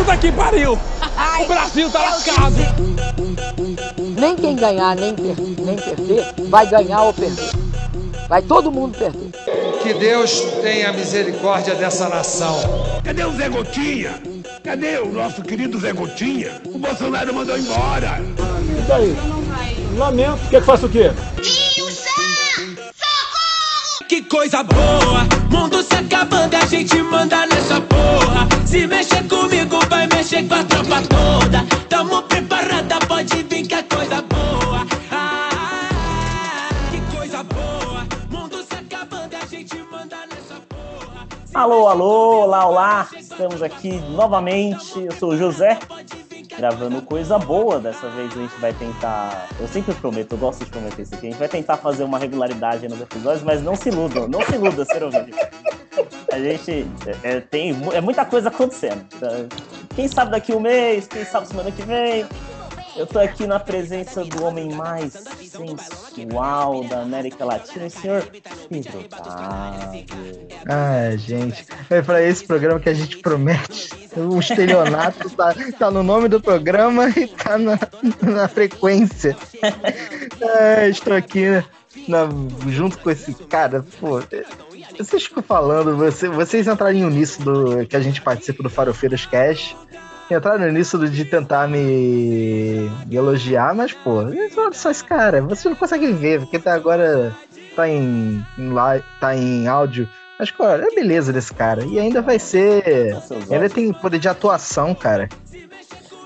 Puta que pariu! O Brasil tá lascado! Nem quem ganhar, nem, per nem perder, vai ganhar ou perder. Vai todo mundo perder. Que Deus tenha misericórdia dessa nação. Cadê o Zé Gotinha? Cadê o nosso querido Zé Gotinha? O Bolsonaro mandou embora. E daí? Lamento. Quer que faça o quê? Que coisa boa, mundo se acabando a gente manda nessa porra. Se mexer comigo, vai mexer com a tropa toda. Tamo preparada, pode vir que é coisa boa. Ah, que coisa boa, mundo se acabando a gente manda nessa porra. Se Alô, alô, olá, olá. Estamos aqui novamente. Eu sou o José, gravando coisa boa. Dessa vez a gente vai tentar. Eu sempre prometo, eu gosto de prometer isso aqui. A gente vai tentar fazer uma regularidade nos episódios, mas não se iludam, não se iludam, ser ouvido. A gente é, é, tem é muita coisa acontecendo. Então, Quem sabe daqui um mês, quem sabe semana que vem. Eu tô aqui na presença do homem mais sensual da América Latina, o senhor Pedro. Ah, gente. É pra esse programa que a gente promete. O estelionato tá, tá no nome do programa e tá na, na frequência. Ah, estou aqui na- junto com esse cara. Pô, vocês ficam falando, você- vocês entrariam nisso do que a gente participa do Farofeiros Cash. Entraram nisso do- de tentar me, me elogiar, mas, pô, olha só esse cara, você não consegue ver, porque até agora tá em, em, live, tá em áudio. Mas, pô, olha a beleza desse cara. E ainda vai ser. Os Ele tem poder de atuação, cara.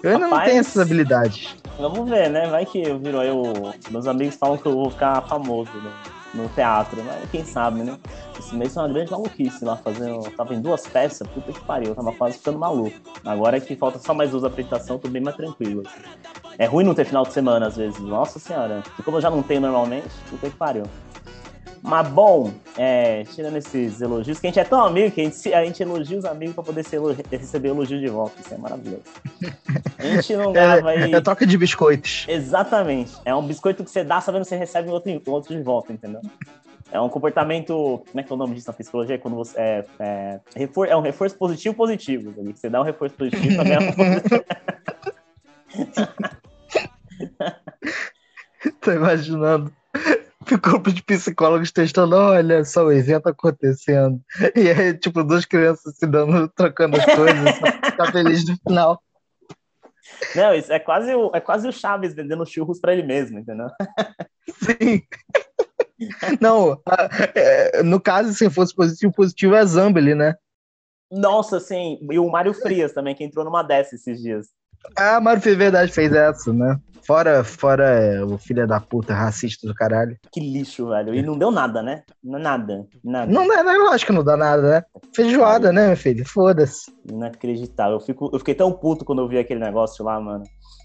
Eu ainda não Rapaz. tenho essas habilidades. Vamos ver, né? Vai que eu viro aí o. Meus amigos falam que eu vou ficar famoso no, no teatro, mas quem sabe, né? Esse mês foi uma grande maluquice lá fazendo. Tava em duas peças, puta que pariu, eu tava quase ficando maluco. Agora que falta só mais duas apresentações, tô bem mais tranquilo. É ruim não ter final de semana às vezes, nossa senhora. E como eu já não tenho normalmente, puta que pariu. Mas bom, é, tirando esses elogios, que a gente é tão amigo que a gente, a gente elogia os amigos pra poder ser elo- receber elogio de volta. Isso é maravilhoso. A gente não grava aí. É, é troca de biscoitos. Exatamente. É um biscoito que você dá sabendo que você recebe outro, outro de volta, entendeu? É um comportamento. Como é que é o nome disso na psicologia? Quando você. É, é, refor- é um reforço positivo positivo. Você dá um reforço positivo um positivo. Tô imaginando. O grupo de psicólogos testando, olha só o evento acontecendo. E aí, tipo, duas crianças se dando, trocando as coisas, só ficar feliz no final. Não, isso é quase, o, é quase o Chaves vendendo churros pra ele mesmo, entendeu? Sim. Não, é, no caso, se fosse positivo, positivo é a Zambeli, né? Nossa, sim. E o Mário Frias também, que entrou numa dessas esses dias. Ah, Mário fez verdade, fez essa, né? Fora, fora é, o filho da puta racista do caralho. Que lixo, velho. E não deu nada, né? Nada. Nada. Não dá, não, acho que não dá nada, né? Feijoada, né, meu filho? Foda-se. Inacreditável. Eu, fico, eu fiquei tão puto quando eu vi aquele negócio lá, mano.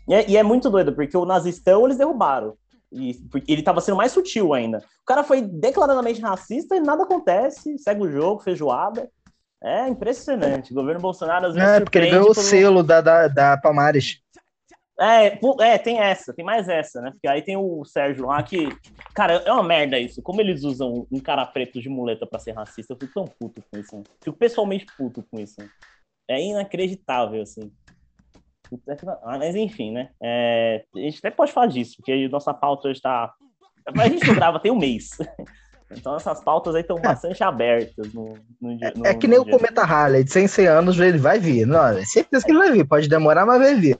E é, e é muito doido, porque o nazistão eles derrubaram. E, ele tava sendo mais sutil ainda. O cara foi declaradamente racista e nada acontece, segue o jogo, feijoada. É impressionante. O governo Bolsonaro às vezes É, porque ele ganhou o selo da, da, da Palmares. É, é, tem essa, tem mais essa, né? Porque aí tem o Sérgio lá que. Cara, é uma merda isso. Como eles usam um cara preto de muleta pra ser racista, eu fico tão puto com isso. né? Fico pessoalmente puto com isso. né? É inacreditável, assim. Ah, mas enfim, né? É, a gente até pode falar disso, porque a nossa pauta hoje tá. A gente não grava tem um mês. Então essas pautas aí estão bastante abertas no, no dia. no- É que nem o. Cometa Harley, de 100 100 anos ele vai vir. Não, é certeza que ele vai vir. Pode demorar, mas vai vir.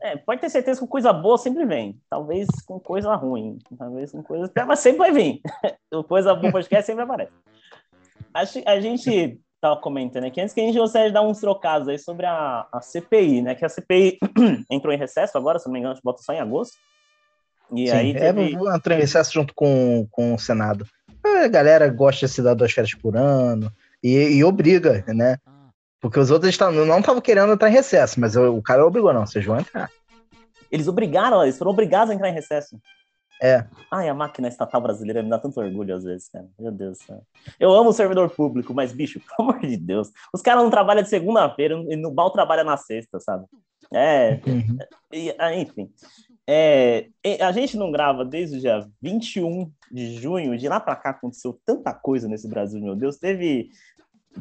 É, pode ter certeza que coisa boa sempre vem. Talvez com coisa ruim. Talvez com coisa. Mas sempre vai vir. Coisa boa podcast sempre aparece. A, a gente tava comentando aqui antes que a gente gostaria de dar uns trocados aí sobre a, a CPI, né? Que a CPI entrou em recesso agora, se não me engano, a gente bota só em agosto. E Sim, aí é, teve... vou entrar em recesso junto com, com o Senado. A galera gosta de se dar duas férias por ano e, e obriga, né? Porque os outros não estavam querendo entrar em recesso, mas o, o cara obrigou, não. Vocês vão entrar. Eles obrigaram, eles foram obrigados a entrar em recesso. É. Ai, a máquina estatal brasileira me dá tanto orgulho às vezes, cara. Meu Deus do céu. Eu amo o servidor público, mas, bicho, pelo amor de Deus. Os caras não trabalham de segunda-feira e no bal trabalha na sexta, sabe? É. Uhum. e- ah, enfim. É, a gente não grava desde o dia 21 de junho, de lá pra cá aconteceu tanta coisa nesse Brasil, meu Deus. Teve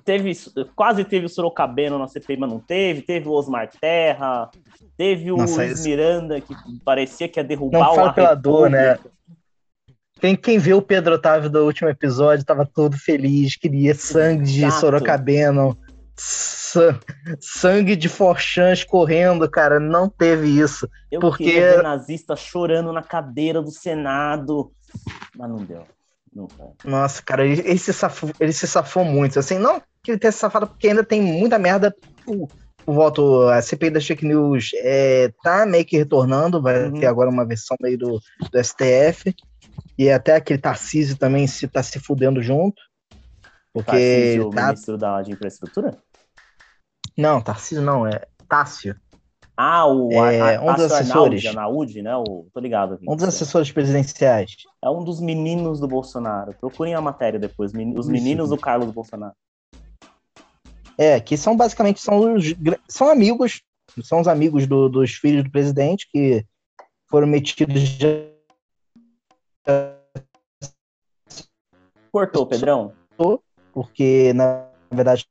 teve, quase teve o Sorocabeno na CPI, mas não teve. Teve o Osmar Terra, teve o Nossa, esse- Miranda, que parecia que ia derrubar Não o fala pela dor, né? Quem, quem viu o Pedro Otávio do último episódio tava todo feliz, queria sangue de Exato. Sorocabeno, sa- sangue de Forchan escorrendo, cara. Não teve isso. Eu Porque- queria ver nazista chorando na cadeira do Senado, mas não deu. Nossa, cara, ele, ele se safou, ele se safou muito. Assim, não que ele tenha se safado, porque ainda tem muita merda. O, o voto, a CPI das fake news é, tá meio que retornando, vai Uhum. ter agora uma versão meio do, do STF. E até aquele Tarcísio também se tá se fudendo junto. Porque. Tarcísio, o tá- ministro da, de infraestrutura? Não, Tarcísio não, é Tássio. Ah, o É, a, um dos assessores. Arnaldi, né? O, tô ligado. Um dos assessores presidenciais. É um dos meninos do Bolsonaro. Procurem a matéria depois. meni- Os Isso. meninos do Carlos Bolsonaro. É, que são basicamente são, os, são amigos, são os amigos do- dos filhos do presidente que foram metidos de Cortou, Pedrão. porque, na verdade,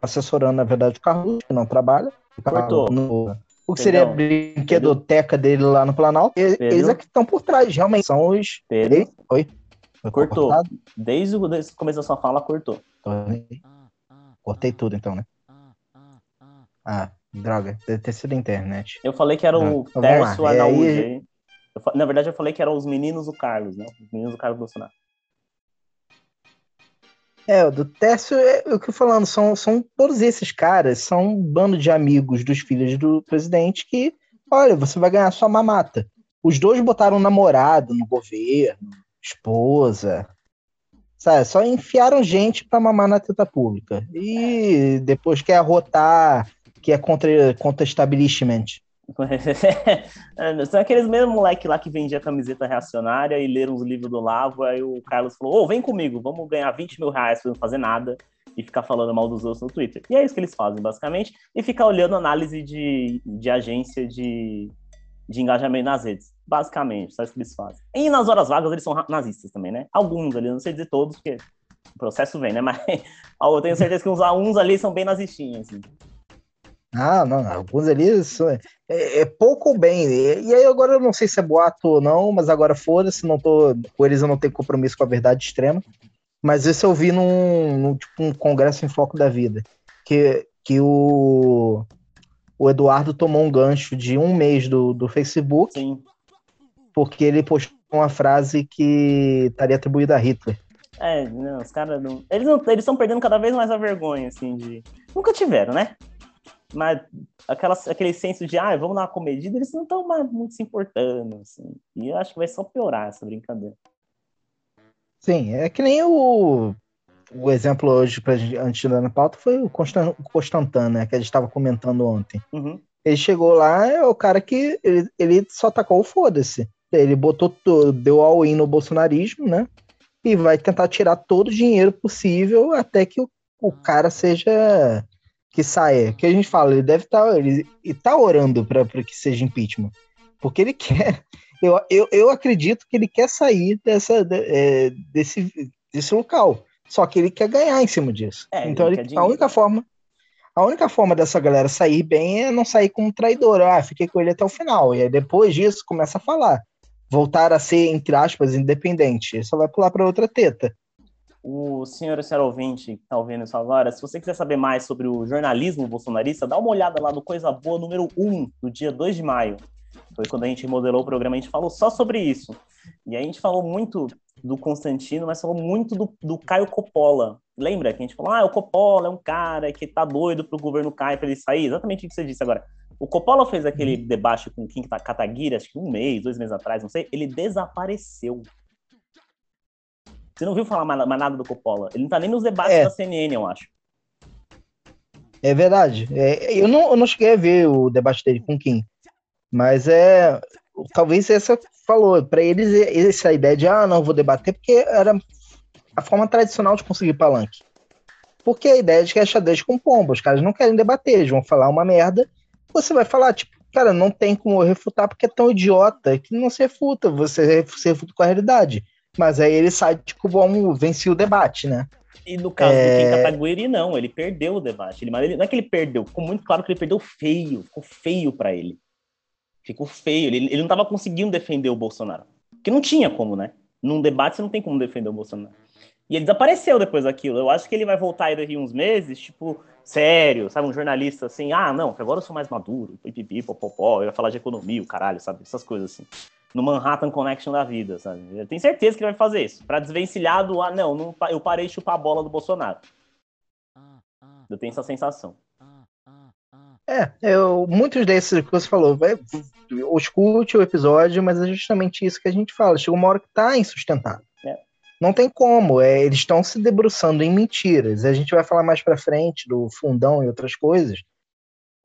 assessorando, na verdade, o Carlos, que não trabalha. Cortou. No, o que seria a brinquedoteca dele lá no Planalto. E- Pedro. Eles é que estão por trás, realmente. São os. Pedro. Oi? Foi Cortou. cortado? Desde o, começo da sua fala, cortou. Cortei tudo, então, né? Ah, droga. Deve ter sido a internet. Eu falei que era o Ah. Tércio É, Arnaldi. aí- na verdade, eu falei que eram os meninos do Carlos, né? Os meninos do Carlos Bolsonaro. É, o do Tércio, é o que eu falando, são, são todos esses caras, são um bando de amigos dos filhos do presidente que, olha, você vai ganhar sua mamata. Os dois botaram namorado no governo, esposa, sabe? Só enfiaram gente pra mamar na teta pública. E depois quer arrotar, que é contra, contra establishment. São aqueles mesmos moleque lá que vendia camiseta reacionária e leram os livros do Lavo. Aí o Carlos falou: Ô, vem comigo, vamos ganhar 20 mil reais pra não fazer nada e ficar falando mal dos outros no Twitter. E é isso que eles fazem, basicamente, e ficar olhando análise de, de agência de, de engajamento nas redes. Basicamente, só isso que eles fazem. E nas horas vagas eles são nazistas também, né? Alguns ali, não sei dizer todos, porque o processo vem, né? Mas eu tenho certeza que uns, uns ali são bem nazistinhos, assim. Ah, não, alguns ali são- é, é pouco ou bem. E, e aí agora eu não sei se é boato ou não, mas agora foda-se, não tô. Com eles eu não tenho compromisso com a verdade extrema. Mas isso eu vi num, num, tipo, um congresso em foco da vida. Que, que o, o Eduardo tomou um gancho de um mês do, do Facebook, Sim. porque ele postou uma frase que estaria atribuída a Hitler. É, não, os caras não. Eles não. Eles estão perdendo cada vez mais a vergonha, assim, de. Nunca tiveram, né? Mas aquela, aquele senso de, ah, vamos dar uma comedida, eles não estão mais muito se importando, assim. E eu acho que vai só piorar essa brincadeira. Sim, é que nem o, o exemplo hoje, pra gente, antes de dar na pauta, foi o Constan- o Constantin, né? Que a gente estava comentando ontem. Uhum. Ele chegou lá, é o cara que ele, ele só tacou o foda-se. Ele botou, to- deu all-in no bolsonarismo, né? E vai tentar tirar todo o dinheiro possível até que o, o cara seja. Que saia. Que a gente fala, ele deve estar. ele, ele tá orando para que seja impeachment. Porque ele quer. Eu, eu, eu acredito que ele quer sair dessa, de- é, desse, desse local. Só que ele quer ganhar em cima disso. É, então ele a única forma. A única forma dessa galera sair bem é não sair como traidor. Ah, fiquei com ele até o final. E aí depois disso começa a falar. Voltar a ser, entre aspas, independente. Ele só vai pular para outra teta. O senhor e senhora ouvinte que está ouvindo isso agora, se você quiser saber mais sobre o jornalismo bolsonarista, dá uma olhada lá no Coisa Boa número 1, do dia 2 de maio. Foi quando a gente modelou o programa, a gente falou só sobre isso. E a gente falou muito do Constantino, mas falou muito do, do Caio Coppola. Lembra que a gente falou, ah, o Coppola é um cara que tá doido pro governo cair pra ele sair? Exatamente o que você disse agora. O Coppola fez aquele debate com quem tá Kataguiri, acho que um mês, dois meses atrás, não sei. Ele desapareceu. Você não viu falar mais, mais nada do Coppola. Ele não tá nem nos debates É. da CNN, eu acho. É verdade. É, eu, não, eu não cheguei a ver o debate dele com quem. Mas é. Talvez essa falou. Para eles, essa ideia de, ah, não vou debater, porque era a forma tradicional de conseguir palanque. Porque a ideia de que é xadrez com pomba. Os caras não querem debater, eles vão falar uma merda. Você vai falar, tipo, cara, não tem como refutar porque é tão idiota que não se refuta. Você se refuta com a realidade. Mas aí ele sai, tipo, bom, venci o debate, né? E no caso É. do Kim Kataguiri, não, ele perdeu o debate. Ele, mas ele- não é que ele perdeu, ficou muito claro que ele perdeu feio, ficou feio pra ele. Ficou feio, ele, ele não tava conseguindo defender o Bolsonaro. Porque não tinha como, né? Num debate você não tem como defender o Bolsonaro. E ele desapareceu depois daquilo. Eu acho que ele vai voltar aí daqui uns meses, tipo, sério, sabe? Um jornalista assim, ah, não, agora eu sou mais maduro, pipipi, popopó, eu ia falar de economia, o caralho, sabe? Essas coisas assim. No Manhattan Connection da vida, sabe? Eu tenho certeza que ele vai fazer isso. Pra desvencilhar do, ah, não, não eu parei de chupar a bola do Bolsonaro. Eu tenho essa sensação. É, eu, muitos desses que você falou, vai, escute o episódio, mas é justamente isso que a gente fala. Chega uma hora que tá insustentável. É. Não tem como, é, eles estão se debruçando em mentiras. A gente vai falar mais pra frente do fundão e outras coisas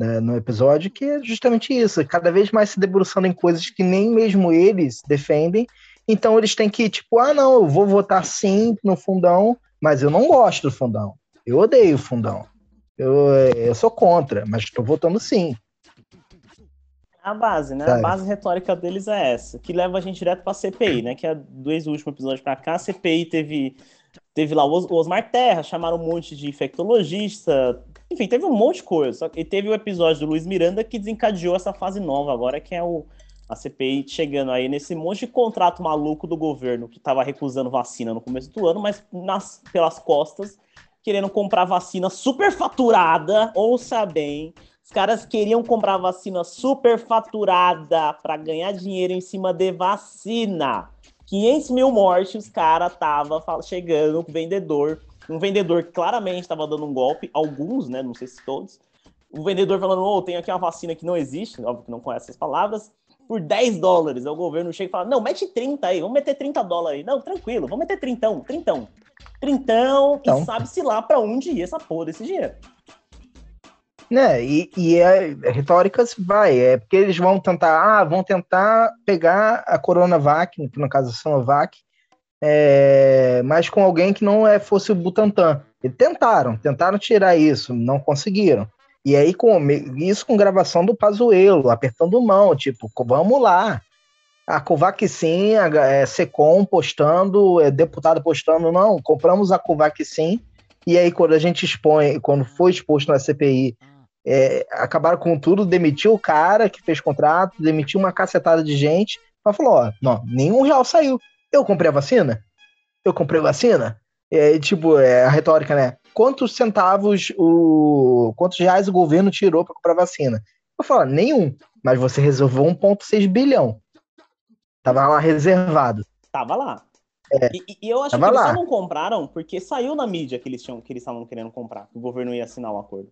né, no episódio, que é justamente isso. Cada vez mais se debruçando em coisas que nem mesmo eles defendem. Então eles têm que, tipo, ah, não, eu vou votar sim no fundão, mas eu não gosto do fundão. Eu odeio o fundão. Eu, eu sou contra, mas estou votando sim. A base, né? Sabe. A base retórica deles é essa, que leva a gente direto pra CPI, né? Que é desde o último episódio pra cá, a CPI teve, teve lá o Os- o Osmar Terra, chamaram um monte de infectologista, enfim, teve um monte de coisa. E teve o episódio do Luiz Miranda que desencadeou essa fase nova agora, que é o, a CPI chegando aí nesse monte de contrato maluco do governo que tava recusando vacina no começo do ano, mas nas, pelas costas, querendo comprar vacina superfaturada, ouça bem, os caras queriam comprar vacina superfaturada para ganhar dinheiro em cima de vacina. 500 mil mortes, os caras tava chegando com o vendedor. Um vendedor que claramente estava dando um golpe, alguns, né? Não sei se todos. O vendedor falando: Ô, tem aqui uma vacina que não existe, óbvio que não conhece essas palavras, por 10 dólares. Aí o governo chega e fala: Não, mete 30 aí, vamos meter 30 dólares aí. Não, tranquilo, vamos meter 30, 30. Trintão, Então. e sabe-se lá para onde ia essa porra desse dinheiro. Né? E, e é, a retórica se vai, é porque eles vão tentar, ah, vão tentar pegar a Coronavac, no caso é a Sinovac, é, mas com alguém que não é, fosse o Butantan. E tentaram, tentaram tirar isso, não conseguiram. E aí, com isso com gravação do Pazuello, apertando mão, tipo, vamos lá. A Covaxin, a é, Secom postando, é, deputado postando, não, compramos a Covaxin, e aí quando a gente expõe, quando foi exposto na CPI, é, acabaram com tudo, demitiu o cara que fez contrato, demitiu uma cacetada de gente, mas falou, ó, não, nenhum real saiu. Eu comprei a vacina? Eu comprei a vacina? É, tipo, é, a retórica, né? Quantos centavos, o quantos reais o governo tirou para comprar vacina? Eu falo, nenhum, mas você reservou 1,6 bilhão. Tava lá reservado. Tava lá. É, E, e eu acho que eles lá. só não compraram porque saiu na mídia que eles tinham que eles estavam querendo comprar, que o governo ia assinar o acordo.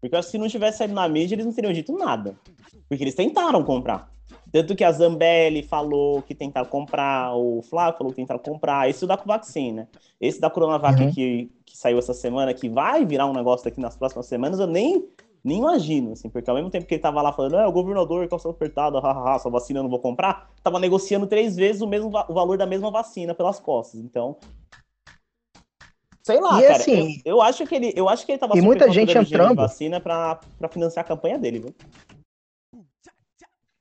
Porque eu acho que se não tivesse saído na mídia, eles não teriam dito nada. Porque eles tentaram comprar. Tanto que a Zambelli falou que tentaram comprar, o Flávio falou que tentaram comprar. Esse da Covaxin, né? Esse da Coronavac Uhum. que, que saiu essa semana, que vai virar um negócio daqui nas próximas semanas, eu nem, nem imagino, assim, porque ao mesmo tempo que ele tava lá falando, é, o governador, calça apertada, hahaha, essa vacina eu não vou comprar, tava negociando três vezes o mesmo o valor da mesma vacina pelas costas. Então, sei lá, E cara. assim- eu, eu acho que ele, eu acho que ele tava E muita gente entrando. vacina pra financiar a campanha dele, viu?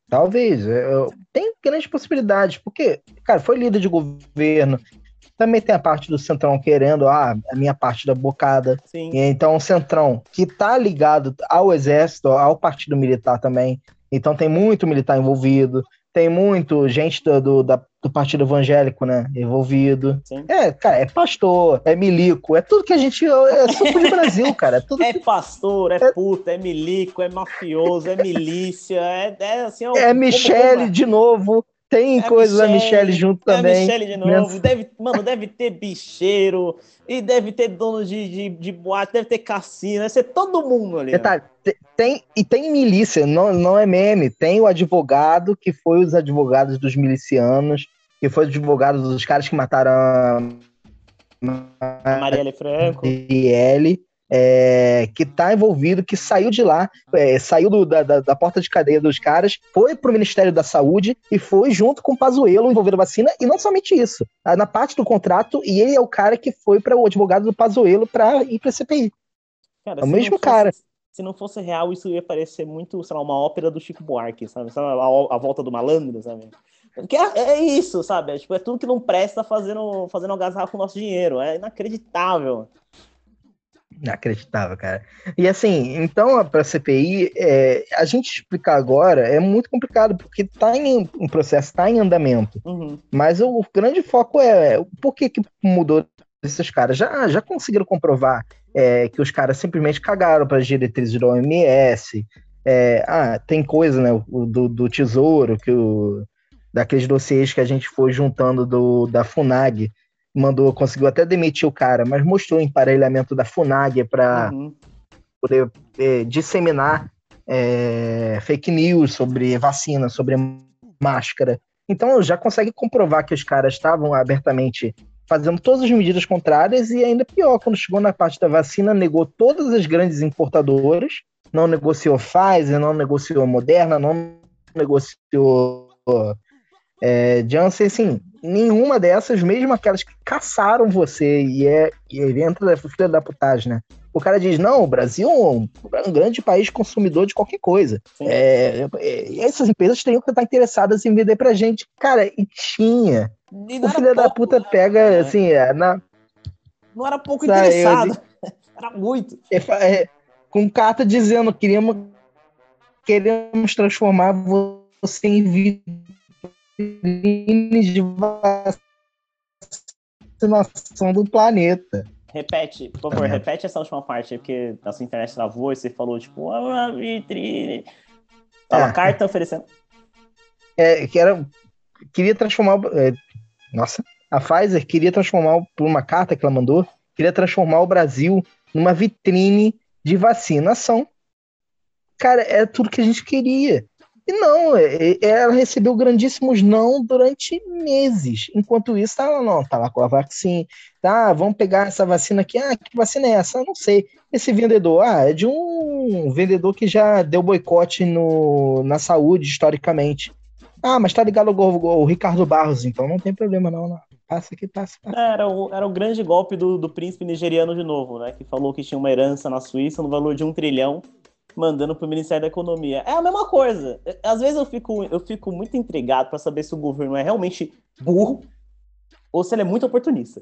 Talvez. é, eu- tem grandes possibilidades, porque, cara, foi líder de governo. Também tem a parte do Centrão querendo ah, a minha parte da bocada. Sim. E Então, o Centrão, que tá ligado ao Exército, ao Partido Militar também. Então, tem muito militar envolvido. Tem muito gente do, do, da- do Partido Evangélico, né? Envolvido. Sim. É, cara, é pastor, é milico, é tudo que a gente. É suco de Brasil, cara. É tudo É que pastor, é puta, é milico, é mafioso, é milícia, é, é assim... É como- Michele como- de novo. Tem É coisa da Michele, Michele junto É a também. Michele de novo, deve, mano, deve ter bicheiro, e deve ter dono de, de, de boate, deve ter cassino, deve ser todo mundo ali. Detalhe, te- tem, e tem milícia, não, não é meme. Tem o advogado que foi os advogados dos milicianos, que foi o advogado dos caras que mataram a Marielle Franco. Marielle, é, que tá envolvido, que saiu de lá, é, saiu do- da, da, da porta de cadeia dos caras, foi pro Ministério da Saúde e foi junto com o Pazuello envolvido na vacina, e não somente isso. Ah, Na parte do contrato, e ele é o cara que foi para o advogado do Pazuello para ir pra CPI. Cara, É o mesmo fosse- cara. Se não fosse real, isso ia parecer muito, sei lá, uma ópera do Chico Buarque, sabe? Sabe a, a volta do malandro, sabe? Que é, é isso, sabe? É, tipo, é tudo que não presta fazendo, fazendo algazarra com o nosso dinheiro. É inacreditável. Inacreditável, cara. E assim, então para a CPI, é, a gente explicar agora é muito complicado, porque está em um processo, está em andamento. Uhum. Mas o, o grande foco é por que, que mudou esses caras? Já, já conseguiram comprovar é, que os caras simplesmente cagaram para as diretrizes da OMS. É, ah, tem coisa, né? O, do, do Tesouro, que o, daqueles dossiês que a gente foi juntando do, da FUNAG mandou, conseguiu até demitir o cara, mas mostrou o emparelhamento da FUNAG para uhum. poder é, disseminar é, fake news sobre vacina, sobre máscara. Então já consegue comprovar que os caras estavam abertamente fazendo todas as medidas contrárias e ainda pior, quando chegou na parte da vacina, negou todas as grandes importadoras, não negociou Pfizer, não negociou Moderna, não negociou é, Janssen, assim, nenhuma dessas, mesmo aquelas que caçaram você, e é e ele entra da filha da putagem, né? O cara diz, não, o Brasil é um, um grande país consumidor de qualquer coisa. É, é, essas empresas teriam que estar interessadas em vender pra gente. Cara, e tinha. E o filho da puta pega, né? assim, é, na... Não era pouco sabe, interessado. Eu, era muito. É, é, com carta dizendo, queríamos, queremos transformar você em de vacinação do planeta. Repete, por favor, é. repete essa última parte, porque a sua internet travou e você falou, tipo, ah, vitrine. Tava é. carta oferecendo. É, que era. Queria transformar. É, nossa, a Pfizer queria transformar, por uma carta que ela mandou, queria transformar o Brasil numa vitrine de vacinação. Cara, é tudo que a gente queria. E não, é, é, ela recebeu grandíssimos não durante meses. Enquanto isso, lá, não, tá lá com a vacina. Tá, vamos pegar essa vacina aqui. Ah, que vacina é essa? Eu não sei. Esse vendedor, ah, é de um vendedor que já deu boicote no, na saúde historicamente. Ah, mas tá ligado ao, ao Ricardo Barros, então não tem problema não, não. Passa aqui, passa. passa. Era, o, era o grande golpe do, do príncipe nigeriano de novo, né? Que falou que tinha uma herança na Suíça no valor de um trilhão mandando para o Ministério da Economia. É a mesma coisa. Às vezes eu fico, eu fico muito intrigado para saber se o governo é realmente burro ou se ele é muito oportunista.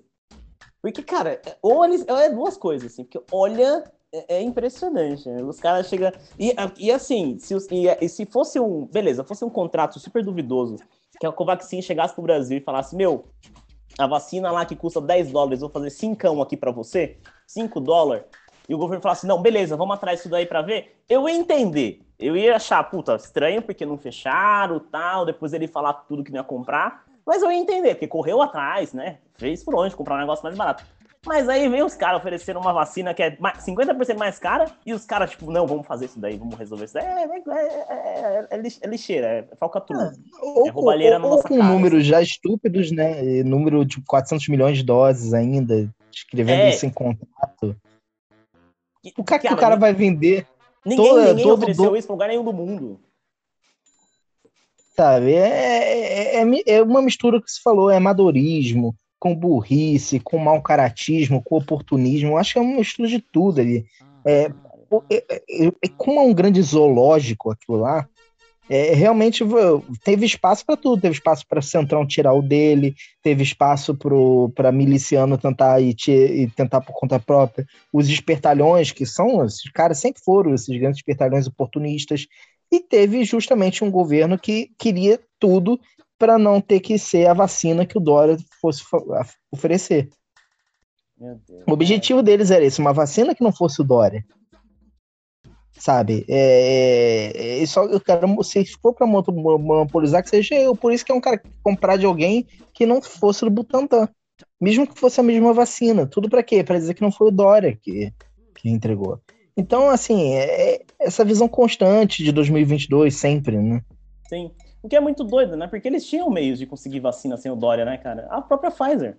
Porque, cara, ou eles, é duas coisas, assim, porque olha, é, é impressionante. Né? Os caras chegam. E, e assim, se, e, se fosse um. Beleza, fosse um contrato super duvidoso, que a Covaxin chegasse pro Brasil e falasse: Meu, a vacina lá que custa 10 dólares, vou fazer 5 aqui para você, 5 dólares e o governo falasse, não, beleza, vamos atrás disso daí para ver, eu ia entender. Eu ia achar, puta, estranho porque não fecharam tal, depois ele falar tudo que não ia comprar, mas eu ia entender, porque correu atrás, né? Fez por onde, comprar um negócio mais barato. Mas aí vem os caras oferecendo uma vacina que é 50% mais cara e os caras, tipo, não, vamos fazer isso daí, vamos resolver isso daí. É, é, é, é lixeira, é falcatrua. É, roubalheira ou, ou com cara, números assim. já estúpidos, né? Número de 400 milhões de doses ainda, escrevendo isso em contrato. O que, é que o cara vai vender? Ninguém, toda, ninguém todo ofereceu do... isso pra lugar nenhum do mundo. Sabe, é, é, é, é uma mistura que se falou, é amadorismo, com burrice, com mau caratismo, com oportunismo. Acho que é uma mistura de tudo ali. É, é, é, é como é um grande zoológico aquilo lá, é, realmente teve espaço para tudo. Teve espaço para Centrão tirar o dele, teve espaço para miliciano tentar e, e, tentar por conta própria. Os espertalhões, que são, esses caras sempre foram esses grandes espertalhões oportunistas. E teve justamente um governo que queria tudo para não ter que ser a vacina que o Dória fosse oferecer. o objetivo deles era esse, uma vacina que não fosse o Dória sabe? É, é, é só eu quero, se for para monopolizar, que seja eu. Por isso que é um cara comprar de alguém que não fosse do Butantan. Mesmo que fosse a mesma vacina. Tudo para quê? Para dizer que não foi o Dória que, que entregou. Então, assim, é, é essa visão constante de 2022, sempre, né? Sim. O que é muito doido, né? Porque eles tinham meios de conseguir vacina sem o Dória, né, cara? A própria Pfizer.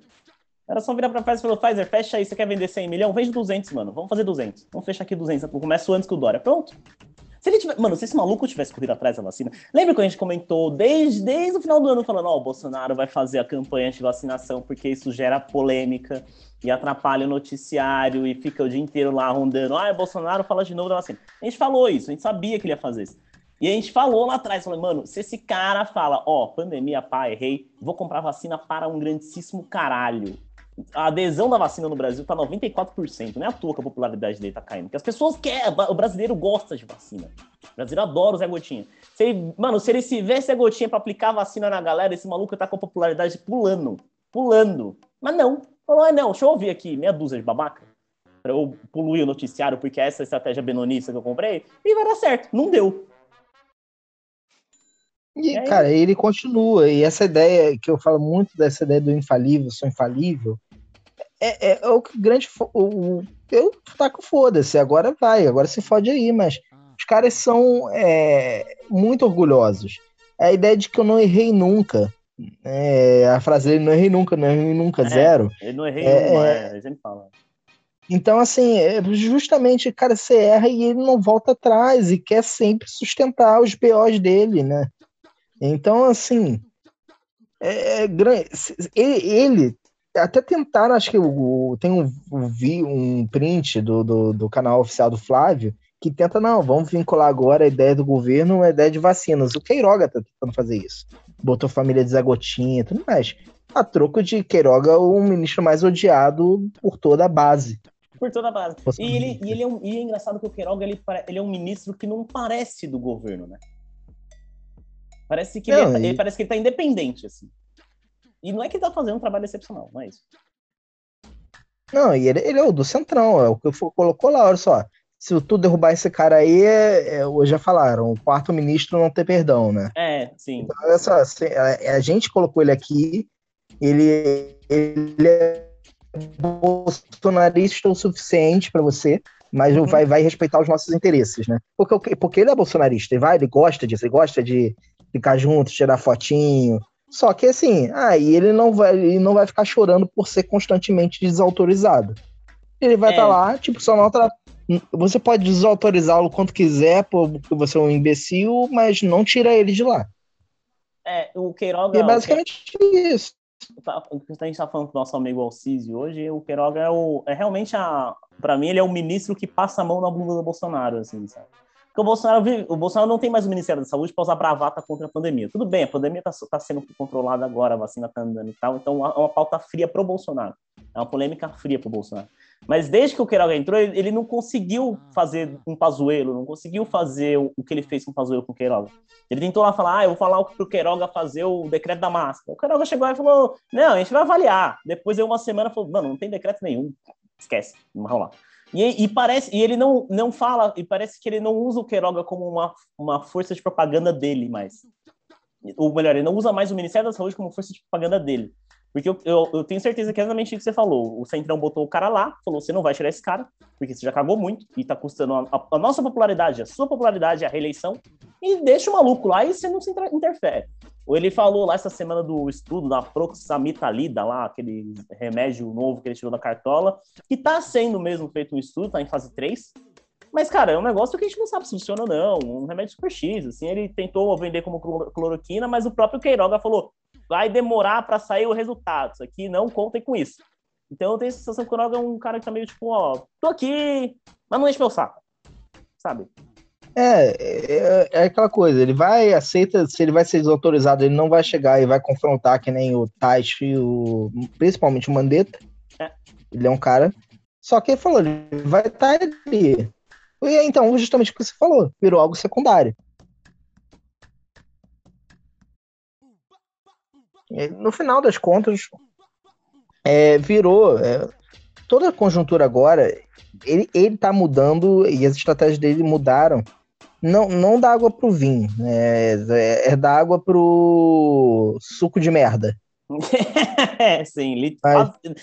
Era só virar pra Pfizer e falar, Pfizer, fecha aí, você quer vender 100 milhões? Vende 200, mano. Vamos fazer 200. Vamos fechar aqui 200. Eu começo antes que o Dória. Pronto. Se ele tiver... Mano, se esse maluco tivesse corrido atrás da vacina... Lembra que a gente comentou desde, desde o final do ano falando, ó, oh, o Bolsonaro vai fazer a campanha de vacinação porque isso gera polêmica e atrapalha o noticiário e fica o dia inteiro lá rondando. Ah, o Bolsonaro fala de novo da vacina. A gente falou isso, a gente sabia que ele ia fazer isso. E a gente falou lá atrás, falou, mano, se esse cara fala, ó, pandemia, pá, errei, vou comprar vacina para um grandíssimo caralho. A adesão da vacina no Brasil tá 94%. Não é à toa que a popularidade dele tá caindo. Porque as pessoas querem, o brasileiro gosta de vacina. O brasileiro adora o Zé Gotinha. Se ele, mano, se ele se vê Zé Gotinha pra aplicar vacina na galera, esse maluco tá com a popularidade pulando. Pulando. Mas não. Falou, é não, deixa eu ouvir aqui, meia dúzia de babaca. Pra eu poluir o noticiário, porque essa é a estratégia benonista que eu comprei. E vai dar certo. Não deu. E, é cara, ele continua. E essa ideia, que eu falo muito dessa ideia do infalível, sou infalível, é, é, é o grande. O, eu taco foda-se, agora vai, agora se fode aí, mas os caras são é, muito orgulhosos. É a ideia de que eu não errei nunca. É, a frase dele, não errei nunca, não errei nunca, É, zero. Ele não errei É, uma, é. ele sempre fala. Então, assim, é, justamente, cara, você erra e ele não volta atrás e quer sempre sustentar os BOs dele, né? Então, assim, é, é grande. Ele, ele até tentaram, acho que o, tem um, vi- um print do, do, do canal oficial do Flávio que tenta, não, vamos vincular agora a ideia do governo à ideia de vacinas. O Queiroga tá tentando fazer isso. Botou família de Zé Gotinha e tudo mais. A troco de Queiroga, o ministro mais odiado por toda a base. Por toda a base. E, ele, e, ele é um, e é engraçado que o Queiroga ele, ele é um ministro que não parece do governo, né? Parece que, Não, ele, e- ele parece que ele tá independente, assim. E não é que ele tá fazendo um trabalho excepcional, não é isso. Não, e ele, ele é o do Centrão, é o que colocou lá, olha só. Se tu derrubar esse cara aí, é, é, hoje já falaram, o quarto ministro não tem perdão, né? É, sim. Então, olha só, a, a gente colocou ele aqui, ele, ele é bolsonarista o suficiente para você, mas Uhum. vai, vai respeitar os nossos interesses, né? Porque, porque ele é bolsonarista, ele vai, ele gosta disso, ele gosta de ficar junto, tirar fotinho. Só que assim, aí ele não vai, ele não vai ficar chorando por ser constantemente desautorizado. Ele vai É. estar lá, tipo, só não tra... Você pode desautorizá-lo quanto quiser, porque você é um imbecil, mas não tira ele de lá. É, o Queiroga. E é basicamente isso. tá- a gente tá falando com o nosso amigo Alcísio hoje, o Queiroga é, o, é realmente a. Pra mim, ele é o ministro que passa a mão na bunda do Bolsonaro, assim, sabe? Porque o Bolsonaro, vive- o Bolsonaro não tem mais o Ministério da Saúde para usar bravata contra a pandemia. Tudo bem, a pandemia tá, tá sendo controlada agora, a vacina tá andando e tal, então é uma pauta fria pro Bolsonaro. É uma polêmica fria pro Bolsonaro. Mas desde que o Queiroga entrou, ele, não conseguiu fazer um Pazuello, não conseguiu fazer o, o que ele fez com o Pazuello com o Queiroga. Ele tentou lá falar, ah, eu vou falar pro Queiroga fazer o decreto da máscara. O Queiroga chegou lá e falou, não, a gente vai avaliar. Depois de uma semana, falou, mano, não tem decreto nenhum. Esquece, não vai rolar. E, e parece, e ele não, não fala, e parece que ele não usa o Queiroga como uma, uma força de propaganda dele mais. Ou melhor, ele não usa mais o Ministério da Saúde como força de propaganda dele. Porque eu, eu, eu tenho certeza que é exatamente o que você falou. O Centrão botou o cara lá, falou: você não vai tirar esse cara, porque você já cagou muito e tá custando a, a- a nossa popularidade, a sua popularidade, a reeleição, e deixa o maluco lá e você não se inter- interfere. Ele falou lá essa semana do estudo da proxamitalida, lá, aquele remédio novo que ele tirou da cartola, que tá sendo mesmo feito um estudo, tá em fase 3. Mas, cara, é um negócio que a gente não sabe se funciona ou não. Um remédio super X. Assim, ele tentou vender como cloro- cloroquina, mas o próprio Queiroga falou: vai demorar para sair o resultado. Isso aqui não contem com isso. Então eu tenho a sensação que o Queiroga é um cara que tá meio tipo, ó, tô aqui, mas não enche meu saco. Sabe? É, é, é aquela coisa, ele vai, aceita, se ele vai ser desautorizado, ele não vai chegar e vai confrontar que nem o Taish e o, principalmente o Mandetta. É. Ele é um cara. Só que ele falou, ele vai estar ali. E então, justamente o que você falou, virou algo secundário. No final das contas, é, virou. é, toda a conjuntura agora, ele, ele tá mudando e as estratégias dele mudaram. Não, não dá água pro vinho, né? é, é da água pro suco de merda. é, sim, lit-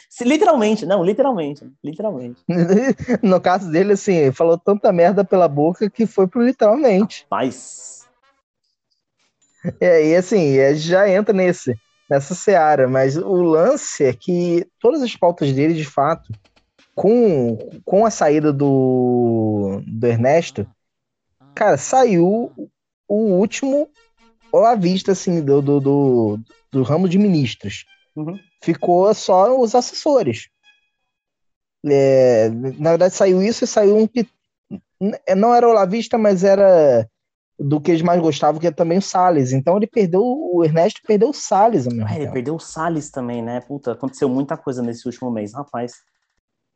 se- literalmente, não, literalmente, literalmente. No caso dele, assim, ele falou tanta merda pela boca que foi pro literalmente. Mas, É, e assim, é, já entra nesse, nessa seara, mas o lance é que todas as pautas dele, de fato, com, com a saída do, do Ernesto, cara, saiu o último olavista, assim, do, do, do, do ramo de ministros. Uhum. Ficou só os assessores. É, na verdade, saiu isso e saiu um que não era olavista, mas era do que eles mais gostavam, que é também o Salles. Então ele perdeu, o Ernesto perdeu o Salles mesmo Ah, ele perdeu o Salles também, né? Puta, aconteceu muita coisa nesse último mês, rapaz.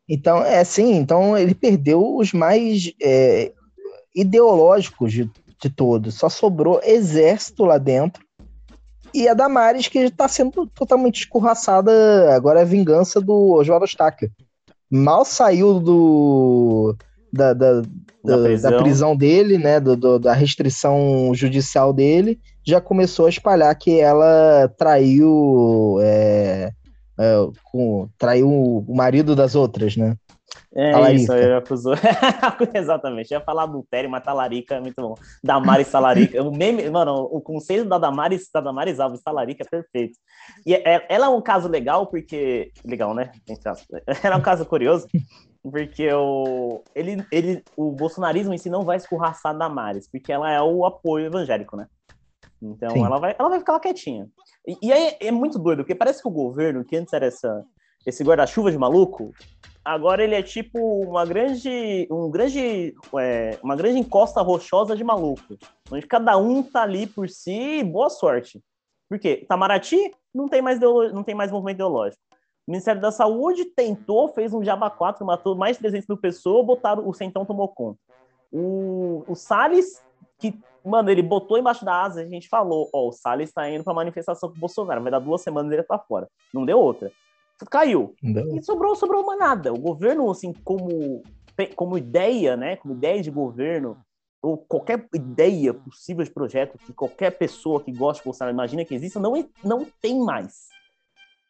Então, é assim, então ele perdeu os mais é, ideológicos de, de todos. Só sobrou exército lá dentro. E a Damares, que está sendo totalmente escorraçada. Agora é a vingança do Oswaldo Stacker. Mal saiu do, da, da, Da da, da prisão. prisão. dele, né? do- do- da restrição judicial dele, já começou a espalhar que ela traiu. é, é, com- traiu o marido das outras, né? É Talarica. isso, ele acusou. Exatamente, eu ia falar adultério, mas talarica é muito bom. Damares talarica. O meme, mano, o conceito da Damares, da Damares Alves talarica é perfeito. E é- ela é um caso legal porque. Legal, né? Ela é um caso curioso, porque o, ele, ele, o bolsonarismo em si não vai escorraçar a Damares, porque ela é o apoio evangélico, né? Então Sim. ela vai, ela vai ficar lá quietinha. E, e aí é muito doido, porque parece que o governo, que antes era essa, esse guarda-chuva de maluco, agora ele é tipo uma grande, um grande, é, uma grande encosta rochosa de maluco, onde cada um tá ali por si, e boa sorte. Por quê? Itamaraty não tem mais não tem mais movimento ideológico. O Ministério da Saúde tentou, fez um Jaba 4, matou mais de 300 mil pessoas, botaram o Centão tomou conta. O, o Salles, que, mano, ele botou embaixo da asa, a gente falou, ó, o Salles tá indo pra manifestação com o Bolsonaro, vai dar duas semanas ele tá fora. Não deu outra. Caiu. Entendeu? E sobrou, sobrou uma nada. O governo, assim, como, como ideia, né? Como ideia de governo, ou qualquer ideia possível de projeto que qualquer pessoa que gosta de Bolsonaro imagina que exista, não, não tem mais.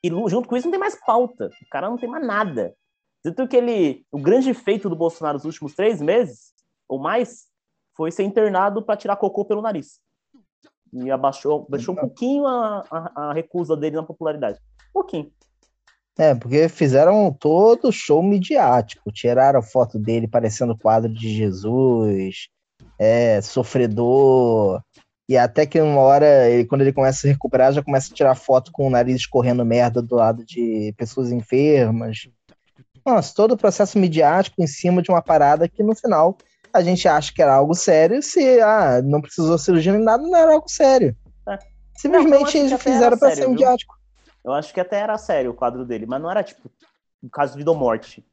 E junto com isso não tem mais pauta. O cara não tem mais nada. Tanto que ele, o grande feito do Bolsonaro nos últimos três meses, ou mais, foi ser internado para tirar cocô pelo nariz. E abaixou, baixou um pouquinho a, a, a recusa dele na popularidade. Um pouquinho. É, porque fizeram todo show midiático. Tiraram foto dele parecendo quadro de Jesus, é, sofredor. E até que uma hora, ele, quando ele começa a se recuperar, já começa a tirar foto com o nariz escorrendo merda do lado de pessoas enfermas. Nossa, todo o processo midiático em cima de uma parada que no final a gente acha que era algo sério. Se ah, não precisou cirurgia nem nada, não era algo sério. É. Simplesmente Não, eles fizeram para ser midiático. Eu acho que até era sério o quadro dele, mas não era tipo um caso de vida ou morte.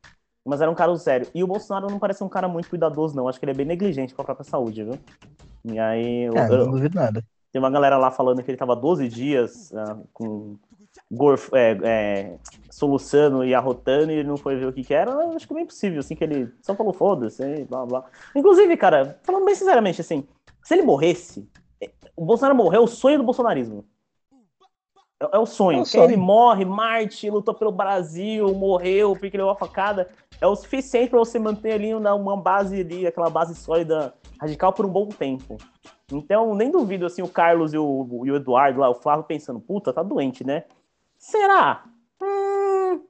Mas era um caso sério. E o Bolsonaro não parece um cara muito cuidadoso, não. Acho que ele é bem negligente com a própria saúde, viu? E aí, eu, É, não duvido nada. tem uma galera lá falando que ele tava 12 dias ah, com gorf, é, é, soluçando e arrotando e ele não foi ver o que que era. Eu acho que é bem possível, assim, que ele só falou foda-se, e blá blá. Inclusive, cara, falando bem sinceramente, assim, se ele morresse, eh, o Bolsonaro morreu, é o sonho do bolsonarismo. É, é o sonho. É o sonho. ele morre, Marte, lutou pelo Brasil, morreu, porque levou a facada. É o suficiente para você manter ali uma, uma base ali, aquela base sólida, radical por um bom tempo. Então, nem duvido, assim, o Carlos e o, e o Eduardo lá, o Flávio pensando, puta, tá doente, né? Será? Hum,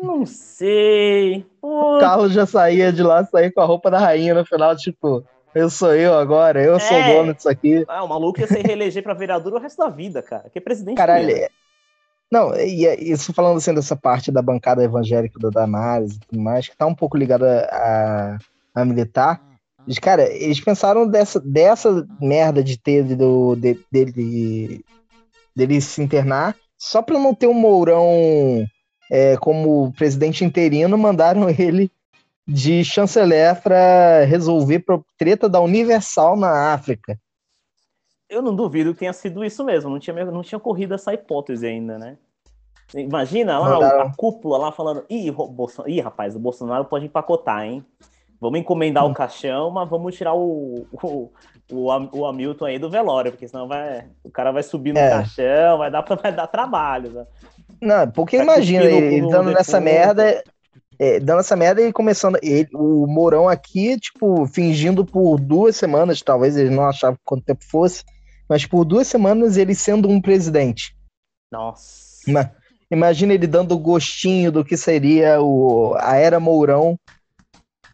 não sei. O carro já saía de lá, saía com a roupa da rainha no final, tipo, eu sou eu agora, eu sou o É. dono disso aqui. ah, o maluco ia se reeleger pra vereador o resto da vida, cara. Que é presidente Caralho, mesmo. é- não, e é- isso falando assim dessa parte da bancada evangélica da Damares e tudo mais, que tá um pouco ligada a, a militar. Eles, cara, eles pensaram dessa, dessa merda de ter do, de- dele, dele se internar, só pra não ter um Mourão é, como presidente interino, mandaram ele de chanceler pra resolver treta da Universal na África. Eu não duvido que tenha sido isso mesmo. Não tinha, não tinha corrido essa hipótese ainda, né? Imagina lá Mandaram. a cúpula lá falando: Ih, Ro- Bolso... Ih, rapaz, o Bolsonaro pode empacotar, hein? Vamos encomendar Hum. o caixão, mas vamos tirar o, o, o, o Hamilton aí do velório, porque senão vai, o cara vai subir no É. caixão, vai dar, vai dar trabalho. Né? Não, porque Vai imagina ele, dando nessa merda, é, dando essa merda e começando. Ele, o Mourão aqui, tipo, fingindo por duas semanas, talvez ele não achava quanto tempo fosse, mas por duas semanas ele sendo um presidente. Nossa. Ima- Imagina ele dando gostinho do que seria o, a era Mourão,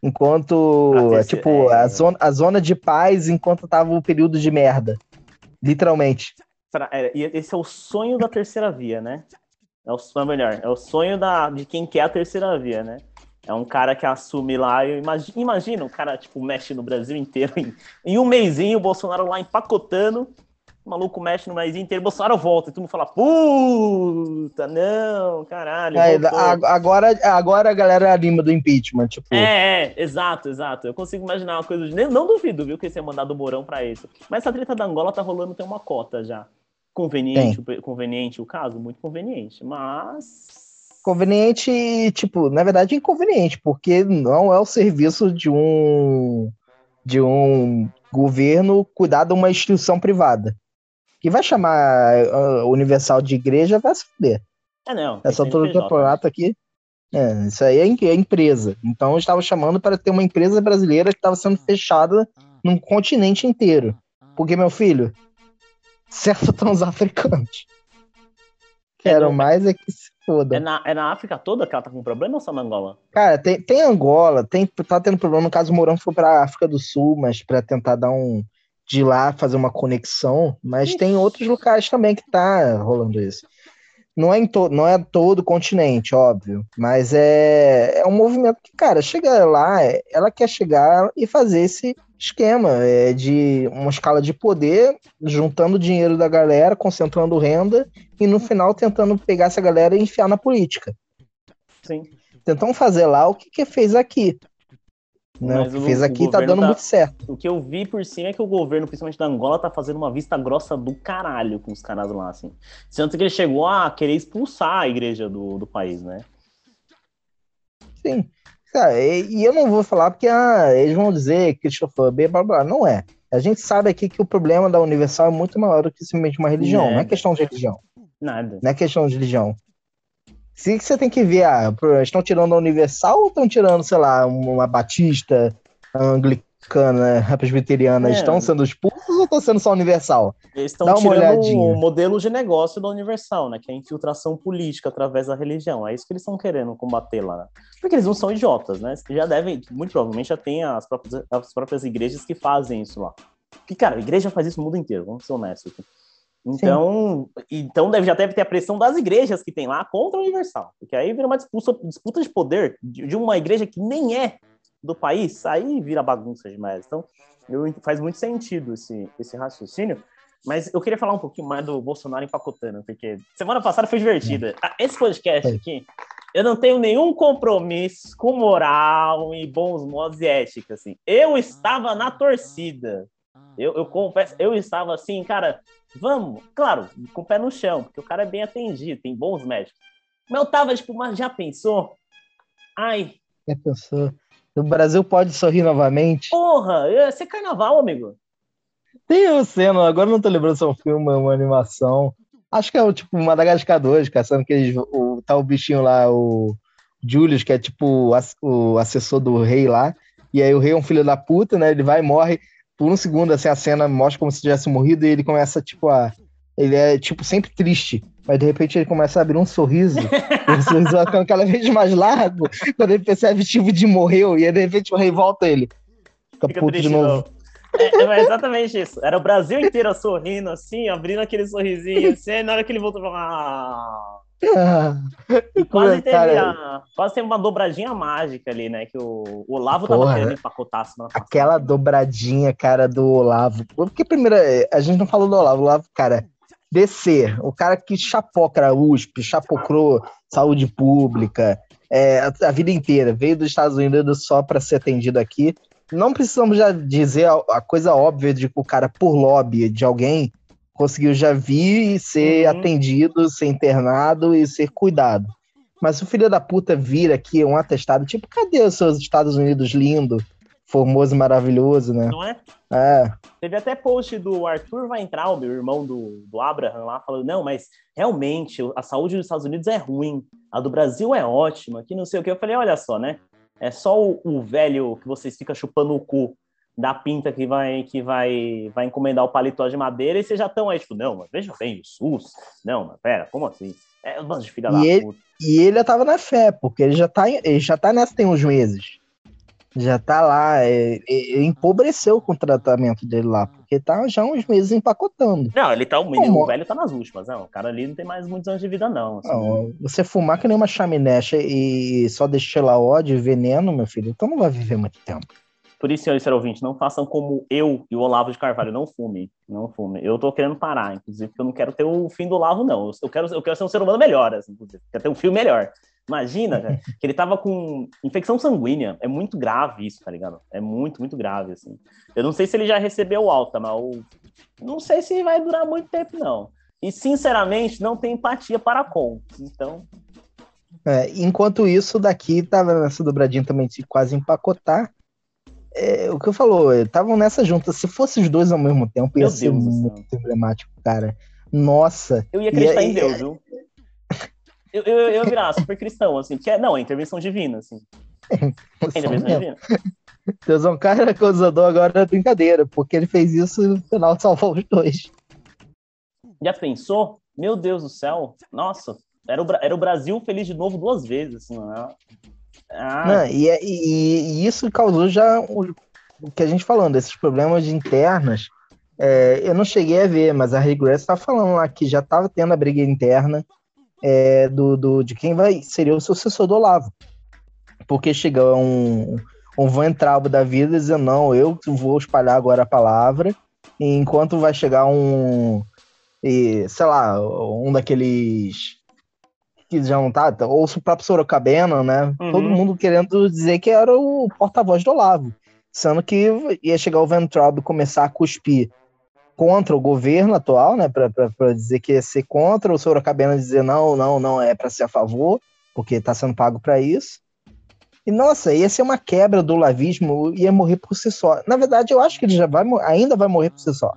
enquanto, ter esse- tipo, é. a, zona, a zona de paz enquanto tava o período de merda. Literalmente. É, e esse é o sonho da terceira via, né? É o sonho melhor, é o sonho da, de quem quer a terceira via, né? É um cara que assume lá. Eu imagino, imagina o cara, tipo, mexe no Brasil inteiro. Em, em um mêsinho, o Bolsonaro lá empacotando. O maluco mexe no mês inteiro, o Bolsonaro volta. E todo mundo fala, puta, não, caralho. É, voltou." a- agora, agora a galera anima do impeachment, tipo. É, é, exato, exato. Eu consigo imaginar uma coisa de. Não duvido, viu, que eles tenham mandado o Mourão pra isso. Mas essa treta da Angola tá rolando, tem uma cota já. Conveniente, o- conveniente o caso? Muito conveniente. Mas. Conveniente, tipo, na verdade inconveniente, porque não é o serviço de um de um governo cuidar de uma instituição privada. Que vai chamar a Universal de igreja, vai se fuder. É, não. Essa tem altura do CNPJ, campeonato aqui. É, isso aí é, é empresa. Então eu estava chamando para ter uma empresa brasileira que estava sendo fechada num continente inteiro. Porque, meu filho, certo estão os africanos. Quero mais é que se foda. É na, é na África toda que ela tá com problema ou só na Angola? Cara, tem, tem Angola, tem, tá tendo problema. No caso, o Mourão foi pra África do Sul, mas para tentar dar um. de lá fazer uma conexão. Mas tem outros locais também que tá rolando isso. Não é, em to, não é todo o continente, óbvio, mas é, é um movimento que, cara, chega lá, ela quer chegar e fazer esse esquema é, de uma escala de poder, juntando dinheiro da galera, concentrando renda e no final tentando pegar essa galera e enfiar na política Sim. tentam fazer lá o que, que fez aqui. Né? O que fez aqui tá governo dando tá- muito certo. O que eu vi por cima é que o governo, principalmente da Angola, tá fazendo uma vista grossa do caralho com os caras lá, assim. Tanto que ele chegou a querer expulsar a igreja do, do país, né? Sim. Cara, e, e eu não vou falar porque ah, eles vão dizer cristofobia, blá blá. Não é. A gente sabe aqui que o problema da Universal é muito maior do que simplesmente uma religião. Não é Nada. questão de religião. Nada. Não é questão de religião. Se você tem que ver, ah, estão tirando a Universal ou estão tirando, sei lá, uma batista, anglicana, presbiteriana, É. estão sendo expulsos ou estão sendo só Universal? Eles estão Dá uma tirando olhadinha. o modelo de negócio da Universal, né? Que é a infiltração política através da religião. É isso que eles estão querendo combater lá. né? Porque eles não são idiotas, né? Já devem, muito provavelmente já tem as próprias, as próprias igrejas que fazem isso lá. E, cara, a igreja faz isso no mundo inteiro, vamos ser honestos aqui. Então, então deve, já deve ter a pressão das igrejas que tem lá contra a Universal. Porque aí vira uma disputa, disputa de poder de, de uma igreja que nem é do país, aí vira bagunça demais. Então, eu, faz muito sentido esse, esse raciocínio. Mas eu queria falar um pouquinho mais do Bolsonaro empacotando, porque semana passada foi divertida. Ah, Esse podcast aqui, eu não tenho nenhum compromisso com moral e bons modos e ética, assim. Eu estava na torcida. Eu, eu confesso, eu estava assim, cara, vamos, claro, com o pé no chão, porque o cara é bem atendido, tem bons médicos. Mas eu tava, tipo, mas já pensou? Ai, Já pensou? O Brasil pode sorrir novamente? porra, ia ser carnaval, amigo. Tem uma cena, agora não tô lembrando se é um filme uma animação. Acho que é o tipo Madagascar 2, caçando que eles, o, tá o bichinho lá, o Julius, que é tipo o o assessor do rei lá. E aí o rei é um filho da puta, né? Ele vai e morre. Por um segundo, assim, a cena mostra como se tivesse morrido e ele começa, tipo, a. Ele é, tipo, sempre triste. Mas de repente ele começa a abrir um sorriso. e o sorriso vai ficando cada vez mais largo. Quando ele percebe, tipo, de morreu. E aí, de repente o rei volta ele. Fica, Fica puto de novo. É, é exatamente isso. Era o Brasil inteiro sorrindo, assim, abrindo aquele sorrisinho, assim, aí na hora que ele voltou, falou, ah. Ah, quase teve, a- quase teve uma dobradinha mágica ali, né? Que o, o Olavo tava Porra. querendo empacotar semana passada. Aquela dobradinha, cara, do Olavo. Porque primeiro, eh, a gente não falou do Olavo. O Olavo, cara, descer. O cara que chapoca a USP, chapocrou saúde pública é, a, vida inteira. Veio dos Estados Unidos só para ser atendido aqui. Não precisamos já dizer a, a coisa óbvia de que o cara, por lobby de alguém, conseguiu já vir e ser Uhum. atendido, ser internado e ser cuidado. Mas se o filho da puta vir aqui um atestado, tipo, cadê os seus Estados Unidos lindo, formoso e maravilhoso, né? Não é? É, Teve até post do Arthur Weintraub, o irmão do, do Abraham lá, falando, não, mas realmente a saúde dos Estados Unidos é ruim, a do Brasil é ótima, que não sei o que. Eu falei, olha só, né? É só o, o velho que vocês ficam chupando o cu da pinta que vai que vai vai encomendar o paletó de madeira e vocês já estão aí, tipo, não, mas veja bem, o SUS. Não, mas pera, como assim? É um bando de filha E da ele- puta. e ele já tava na fé, porque ele já tá, ele já tá nessa tem uns meses. Já tá lá, é, é, empobreceu com o tratamento dele lá, porque tá já uns meses empacotando. Não, ele tá, o menino o velho tá nas últimas, não. O cara ali não tem mais muitos anos de vida, não. assim. Não, você fumar que nem uma chaminé e só destilar ódio e veneno, meu filho, então não vai viver muito tempo. Por isso, senhores ouvintes, não façam como eu e o Olavo de Carvalho, não fume, não fume. Eu tô querendo parar, inclusive, porque eu não quero ter o fim do Olavo, não. Eu quero, eu quero ser um ser humano melhor, assim, inclusive. Quero ter um fio melhor. Imagina, cara, que ele tava com infecção sanguínea. É muito grave isso, tá ligado? É muito, muito grave, assim. Eu não sei se ele já recebeu alta, mas eu não sei se vai durar muito tempo, não. E, sinceramente, não tem empatia para com. Então, É, enquanto isso, daqui tava nessa dobradinha também de quase empacotar. É, o que eu falou, estavam nessa junta. Se fosse os dois ao mesmo tempo, ia Meu ser Deus céu. muito emblemático, cara. Nossa. eu ia acreditar E- em Deus, viu? Eu, eu, eu virar super cristão, assim, que é, não, é intervenção divina, assim. É intervenção divina. Deus é um cara acusador agora é brincadeira, porque ele fez isso e no final salvou os dois. Já pensou? Meu Deus do céu. Nossa, era o, era o Brasil feliz de novo duas vezes, assim, né? Ah, Não, e, é- e- e isso causou já o, o que a gente falando, esses problemas de internas. é, eu não cheguei a ver, mas a Regress estava falando lá que já estava tendo a briga interna é, do, do- de quem vai seria o sucessor do Olavo. Porque chega um, um Van Traub da vida dizendo, não, eu vou espalhar agora a palavra, e enquanto vai chegar um, e, sei lá, um daqueles que já não tá, ou o próprio Sorocabana, né? Uhum. Todo mundo querendo dizer que era o porta-voz do Olavo. Sendo que ia chegar o e começar a cuspir contra o governo atual, né? Pra dizer que ia ser contra, o Sorocabana dizer não, não, não, é para ser a favor, porque tá sendo pago para isso. E nossa, ia ser uma quebra do lavismo, ia morrer por si só. Na verdade, eu acho que ele já vai, ainda vai morrer por si só.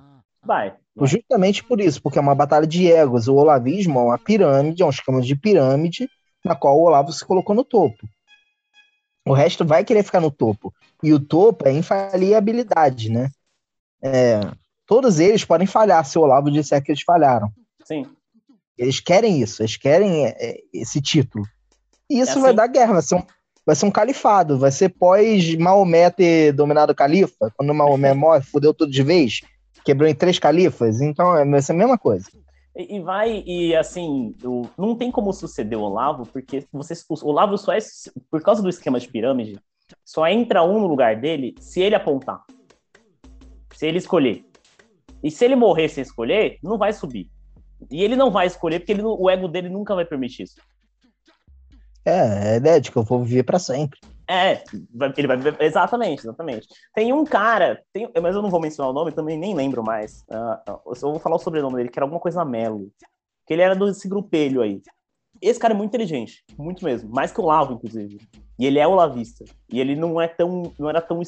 vai. Justamente por isso, porque é uma batalha de egos. O olavismo é uma pirâmide, é um esquema de pirâmide, na qual o Olavo se colocou no topo. O resto vai querer ficar no topo. E o topo é infalibilidade, né? É, todos eles podem falhar se o Olavo disser que eles falharam. Sim. Eles querem isso, eles querem é, é, esse título. E isso É vai assim. dar guerra, vai ser, um, vai ser um califado, vai ser pós-Maomé ter dominado o califa, quando o Maomé morre, fudeu tudo de vez, quebrou em três califas, então é, vai ser a mesma coisa. E, vai, e assim, não tem como suceder o Olavo, porque você, o Olavo só é, por causa do esquema de pirâmide, só entra um no lugar dele se ele apontar. Se ele escolher. E se ele morrer sem escolher, não vai subir. E ele não vai escolher porque ele o ego dele nunca vai permitir isso. É, é a ideia de que eu vou viver pra sempre. É, ele vai viver. Exatamente, exatamente. Tem um cara, tem- mas eu não vou mencionar o nome, também nem lembro mais. Ah, eu vou falar o sobrenome dele, que era alguma coisa Melo. Que ele era desse grupelho aí. Esse cara é muito inteligente, muito mesmo. Mais que o Lavo, inclusive. E ele é o lavista. E ele não é tão. não era tão.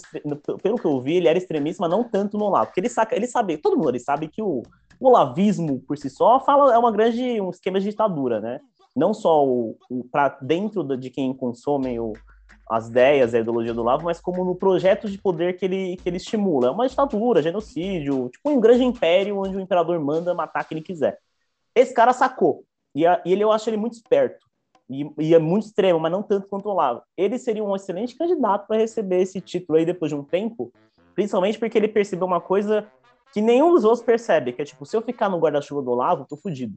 Pelo que eu vi, ele era extremista, mas não tanto no Lavo. Porque ele saca, ele sabe, todo mundo ele sabe que o, o lavismo por si só fala, é uma grande. um esquema de ditadura, né? Não só o, o para dentro de quem consome o, as ideias, a ideologia do Lavo, mas como no projeto de poder que ele, que ele estimula. É uma ditadura, genocídio, tipo um grande império onde o imperador manda matar quem ele quiser. Esse cara sacou. E, a- e ele, eu acho ele muito esperto. E, e é muito extremo, mas não tanto quanto o Olavo. Ele seria um excelente candidato para receber esse título aí depois de um tempo, principalmente porque ele percebeu uma coisa que nenhum dos outros percebe, que é tipo, se eu ficar no guarda-chuva do Olavo, eu tô fudido.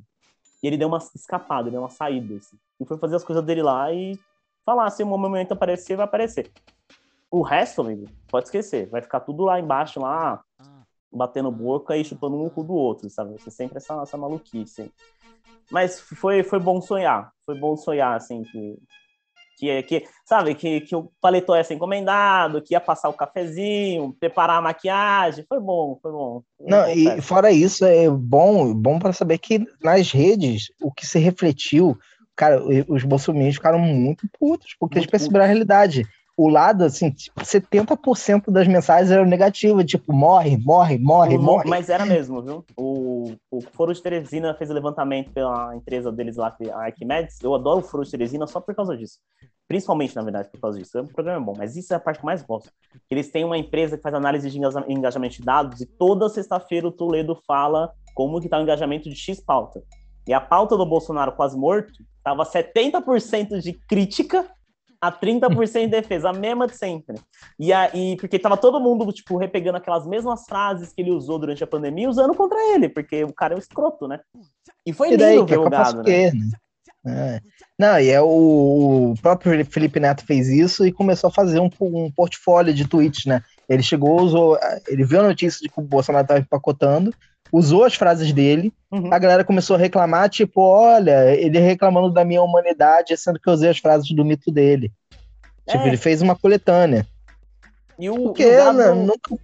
E ele deu uma escapada, deu uma saída, assim. E foi fazer as coisas dele lá e falar, se o momento aparecer, vai aparecer. O resto, amigo, pode esquecer. Vai ficar tudo lá embaixo, lá, batendo boca e chupando um cu do outro, sabe? Ser sempre essa, essa maluquice. Mas foi, foi bom sonhar. Foi bom sonhar, assim, que. Que, que, sabe, que, que o paletó ia ser encomendado, que ia passar o cafezinho, preparar a maquiagem. Foi bom, foi bom. Não, e fora isso, é bom, bom para saber que nas redes, o que se refletiu, cara, os bolsominions ficaram muito putos, porque eles Muito perceberam a realidade. O lado, assim, tipo, 70% das mensagens eram negativas, tipo, morre, morre, morre, O- morre. Mas era mesmo, viu? O, o Foro de Teresina fez o levantamento pela empresa deles lá, que é a Arquimedes. Eu adoro o Foro de Teresina só por causa disso. Principalmente, na verdade, por causa disso. O programa é bom, mas isso é a parte que mais gosto. Eles têm uma empresa que faz análise de engaja- engajamento de dados e toda sexta-feira o Toledo fala como que tá o engajamento de X pauta. E a pauta do Bolsonaro quase morto tava 70% de crítica A 30% de defesa, a mesma de sempre. E aí, porque tava todo mundo, tipo, repegando aquelas mesmas frases que ele usou durante a pandemia, usando contra ele, porque o cara é um escroto, né? E foi E daí, lindo que é ver o gado, né? né? É. Não, e é o, o próprio Felipe Neto fez isso e começou a fazer um, um portfólio de tweets, né? Ele chegou, usou, ele viu a notícia de que o Bolsonaro estava empacotando, usou as frases dele, Uhum. a galera começou a reclamar, tipo, olha, ele reclamando da minha humanidade, sendo que eu usei as frases do mito dele. Tipo, É. ele fez uma coletânea. E o, Porque, e o gado, né, nunca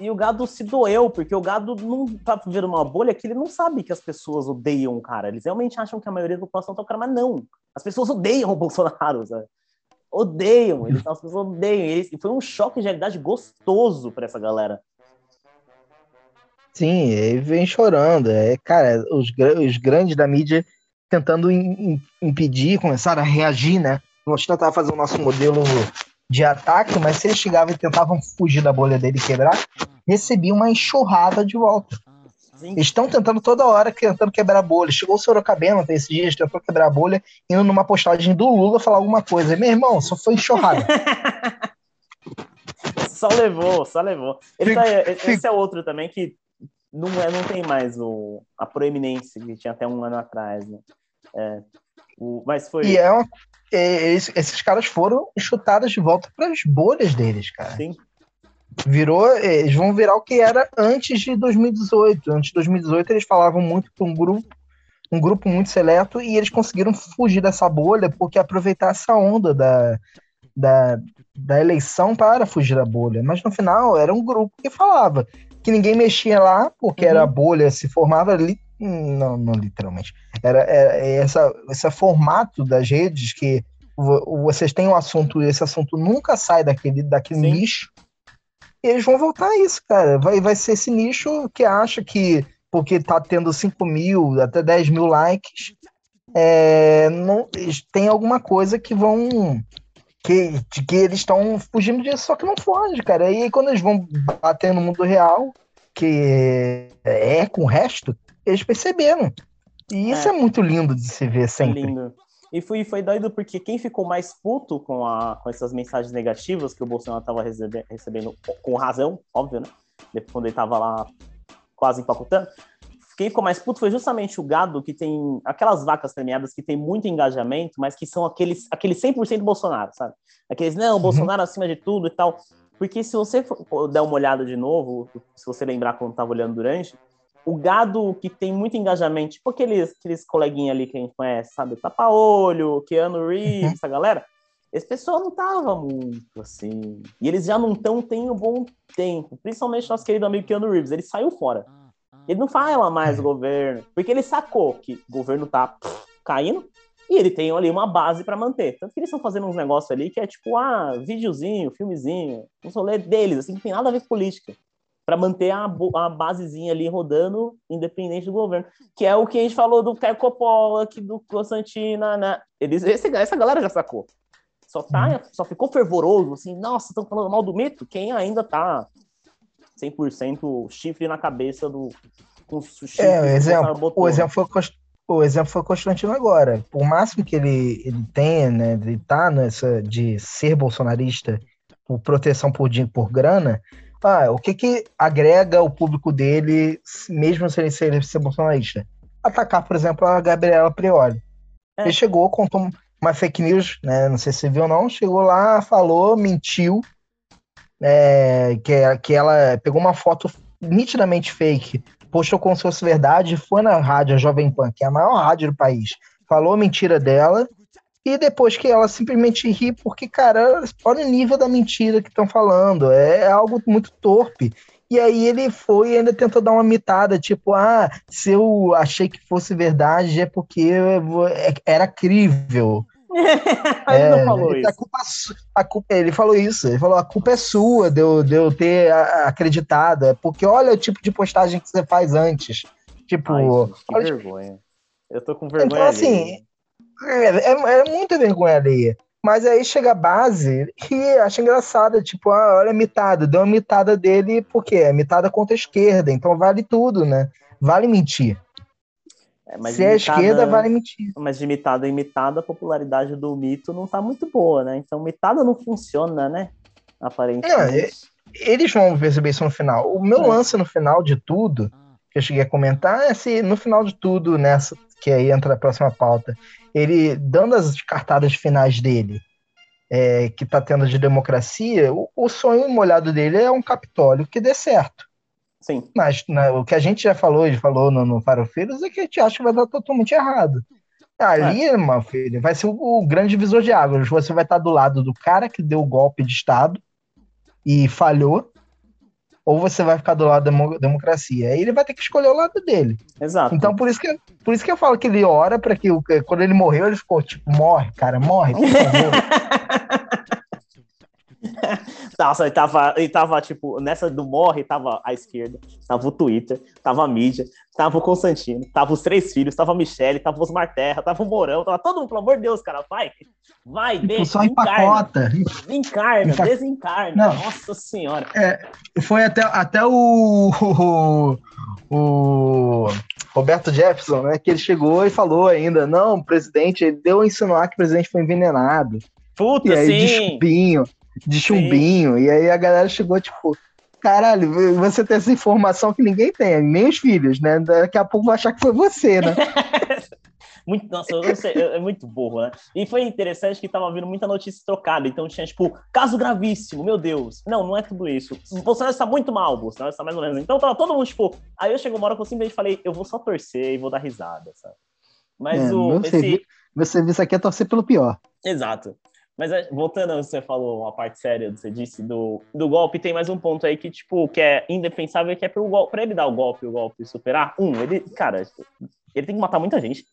e o gado se doeu, porque o gado não tá vivendo uma bolha que ele não sabe que as pessoas odeiam o cara. Eles realmente acham que a maioria da população tá o cara, mas não. As pessoas odeiam o Bolsonaro, sabe? Odeiam, eles, as pessoas odeiam. E foi um choque de realidade gostoso pra essa galera. Sim, aí vem chorando. É, cara, os, os grandes da mídia tentando im- impedir, começaram a reagir, né? Nós tentávamos fazer o nosso modelo de ataque, mas se eles chegavam e tentavam fugir da bolha dele e quebrar, recebiam uma enxurrada de volta. Sim. Eles estão tentando toda hora, tentando quebrar a bolha. Chegou o Sorocabana esses dias, tentou quebrar a bolha, indo numa postagem do Lula falar alguma coisa. Meu irmão, só foi enxurrada. Só levou, só levou. Ele Fico- tá- esse é outro também que não, é, não tem mais o, a proeminência que tinha até um ano atrás, né? É, o, mas foi. E é uma- é, esse- esses caras foram chutados de volta para as bolhas deles, cara. Sim. Virou, eles vão virar o que era antes de 2018. Antes de 2018 eles falavam muito com um grupo, um grupo muito seleto e eles conseguiram fugir dessa bolha porque aproveitar essa onda da, da, da eleição para fugir da bolha. Mas no final era um grupo que falava que ninguém mexia lá porque era a bolha se formava ali. Não, não literalmente. Era, era essa, esse formato das redes que vo- vocês têm um assunto e esse assunto nunca sai daquele, daquele Sim. nicho. E eles vão voltar a isso, cara. Vai, vai ser esse nicho que acha que porque tá tendo 5 mil, até 10 mil likes, é, não, têm alguma coisa que vão. Que, de que eles estão fugindo disso, só que não foge, cara. E aí, quando eles vão bater no mundo real, que é com o resto, eles perceberam. E isso é, muito lindo de se ver sempre. Lindo. E foi, foi doido porque quem ficou mais puto com, a, com essas mensagens negativas que o Bolsonaro estava recebe, recebendo, com razão, óbvio, né? Depois, quando ele estava lá quase empacotando. Quem ficou mais puto foi justamente o gado que tem aquelas vacas premiadas que tem muito engajamento, mas que são aqueles, aqueles 100% Bolsonaro, sabe? Aqueles, não, Bolsonaro acima de tudo e tal. Porque se você for der uma olhada de novo, se você lembrar quando estava olhando durante, o gado que tem muito engajamento, tipo aqueles, aqueles coleguinhas ali que a gente conhece, sabe? Tapa-olho, Keanu Reeves, essa galera. Esse pessoal não tava muito assim. E eles já não estão tem um bom tempo. Principalmente nosso querido amigo Keanu Reeves. Ele saiu fora. Ele não fala mais o governo. Porque ele sacou que o governo tá pff, caindo e ele tem ali uma base para manter. Tanto que eles estão fazendo uns negócios ali que é tipo, ah, videozinho, filmezinho, um rolê deles, assim, que tem nada a ver com política para manter a, a basezinha ali rodando, independente do governo. Que é o que a gente falou do Caio Coppola, que do Constantina, né? Eles, esse, essa galera já sacou. Só, tá, só ficou fervoroso, assim, nossa, estão falando mal do mito? Quem ainda tá 100% chifre na cabeça do... Com chifre é, o exemplo, o exemplo foi o exemplo foi Constantino agora. Por máximo que ele, ele tenha, né, de tá nessa de ser bolsonarista por proteção por, por grana, ah, o que que agrega o público dele, mesmo sem ele ser, ser bolsonarista? Atacar, por exemplo, a Gabriela Prioli. É. Ele chegou, contou uma fake news, né? Não sei se você viu ou não, chegou lá, falou, mentiu, é, que, que ela pegou uma foto nitidamente fake, postou como se fosse verdade, foi na rádio a Jovem Pan, que é a maior rádio do país, falou mentira dela, e depois que ela simplesmente ri, porque, cara, olha o nível da mentira que estão falando, é algo muito torpe. E aí ele foi e ainda tentou dar uma mitada, tipo, ah, se eu achei que fosse verdade é porque era crível. ele não falou ele, isso. A culpa, a culpa, ele falou isso, ele falou, a culpa é sua de eu, de eu ter acreditado, é porque olha o tipo de postagem que você faz antes. Tipo, Ai, gente, que olha, vergonha. Eu tô com vergonha. Então, assim, é, é, é muita vergonha alheia. Mas aí chega a base e acha engraçado, tipo, ah, olha a mitada, deu uma mitada dele, porque é mitada contra a esquerda, então vale tudo, né? Vale mentir. É, mas Se é imitada- esquerda, vai mentir. Mas de imitada a imitada, a popularidade do mito não tá muito boa, né? Então, mitada não funciona, né? Aparentemente. É- Eles vão perceber isso no final. O meu É. lance no final de tudo, que eu cheguei a comentar, é se no final de tudo, nessa, que aí entra a próxima pauta, ele dando as cartadas finais dele, é, que tá tendo de democracia, o, o sonho molhado dele é um Capitólio que dê certo. Sim. Mas né, o que a gente já falou, ele falou no, no Farofeiros, é que a gente acha que vai dar totalmente errado. Ali, meu filho, vai ser o, o grande divisor de águas. Você vai estar do lado do cara que deu o golpe de Estado e falhou, ou você vai ficar do lado da demo- democracia. Aí ele vai ter que escolher o lado dele. Exato. Então, por isso que, por isso que eu falo que ele ora para que quando ele morreu, ele ficou tipo, morre, cara, morre, por favor. Nossa, ele tava, ele tava, tipo, nessa do morre, tava a esquerda, tava o Twitter, tava a mídia, tava o Constantino, tava os três filhos, tava a Michelle, tava o Osmar Terra, tava o Morão, tava todo mundo, pelo amor de Deus, cara, vai, vai, tipo, deixa, só empacota. encarna, Empa- desencarna, Não. nossa senhora. Foi até, até o, o, o Roberto Jefferson, né? Que ele chegou e falou ainda: não, o presidente, ele deu a insinuar que o presidente foi envenenado. Puta, E aí, de sim, chumbinho, de chumbinho. E aí a galera chegou, tipo, caralho, você tem essa informação que ninguém tem, nem os filhos, né? Daqui a pouco vai achar que foi você, né? Muito, nossa, eu não sei, é muito burro, né? E foi interessante que tava vindo muita notícia trocada, então tinha, tipo, caso gravíssimo, meu Deus. Não, não é tudo isso. O Bolsonaro está muito mal, o Bolsonaro está mais ou menos. Então tava todo mundo, tipo, aí eu chegou uma hora que eu simplesmente falei, eu vou só torcer e vou dar risada, sabe? Mas É, o. meu, Esse... serviço, meu serviço aqui é torcer pelo pior. Exato. Mas é, voltando ao que você falou, a parte séria você disse do, do golpe, tem mais um ponto aí que, tipo, que é indefensável, que é pro golpe, pra ele dar o golpe, o golpe superar. Um, ele, cara, ele tem que matar muita gente.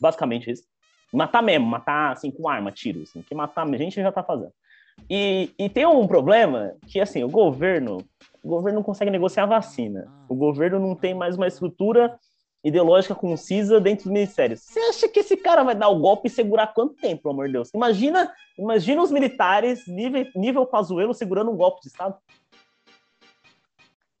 Basicamente isso. Matar mesmo, matar assim, com arma, tiro, assim, que matar a gente já tá fazendo. E, e tem um problema que, assim, o governo, o governo não consegue negociar vacina. O governo não tem mais uma estrutura ideológica concisa dentro dos ministérios. Você acha que esse cara vai dar o golpe e segurar quanto tempo, pelo amor de Deus? Imagina, imagina os militares, nível, nível Pazuello, segurando um golpe de Estado.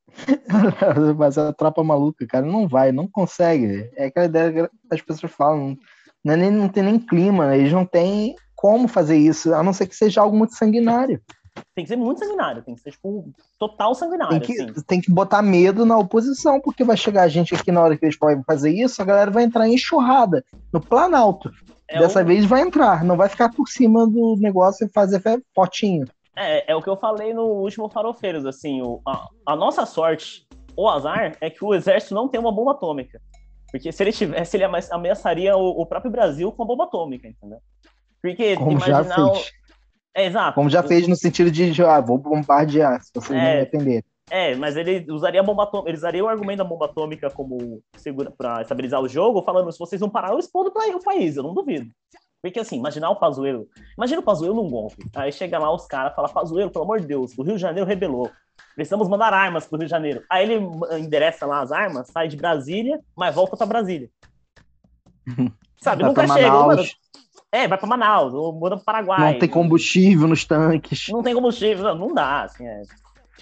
Mas a tropa maluca, cara, não vai, não consegue. É aquela ideia que as pessoas falam. Não, é nem, não tem nem clima, eles não têm como fazer isso, a não ser que seja algo muito sanguinário. Tem que ser muito sanguinário, tem que ser, tipo, total sanguinário, Tem que, assim. tem que botar medo na oposição, porque vai chegar a gente aqui na hora que eles podem fazer isso, a galera vai entrar em enxurrada no Planalto. É Dessa o- vez vai entrar, não vai ficar por cima do negócio e fazer fotinho. É, é o que eu falei no último Farofeiros, assim, o, a, a nossa sorte, o azar, é que o exército não tem uma bomba atômica. Porque se ele tivesse, ele ameaçaria o, próprio Brasil com a bomba atômica, entendeu? Porque Como já imaginar... o- fez. É, exato. Como já fez no sentido de, ah, vou bombardear, se vocês não É. me atender. É, mas ele usaria a bomba atômica, ele usaria o argumento da bomba atômica como segura para estabilizar o jogo, falando se vocês não parar, eu explodo pra- o país, eu não duvido. Porque assim, imaginar o Pazuello, imagina o Pazuello num golpe. Aí chega lá os caras, fala Pazuello, pelo amor de Deus, o Rio de Janeiro rebelou. Precisamos mandar armas pro Rio de Janeiro. Aí ele endereça lá as armas, sai de Brasília, mas volta pra Brasília. Sabe, nunca chega. Mano, é, vai pra Manaus, ou manda pro Paraguai. Não tem combustível nos tanques. Não tem combustível, não, não dá, assim, é.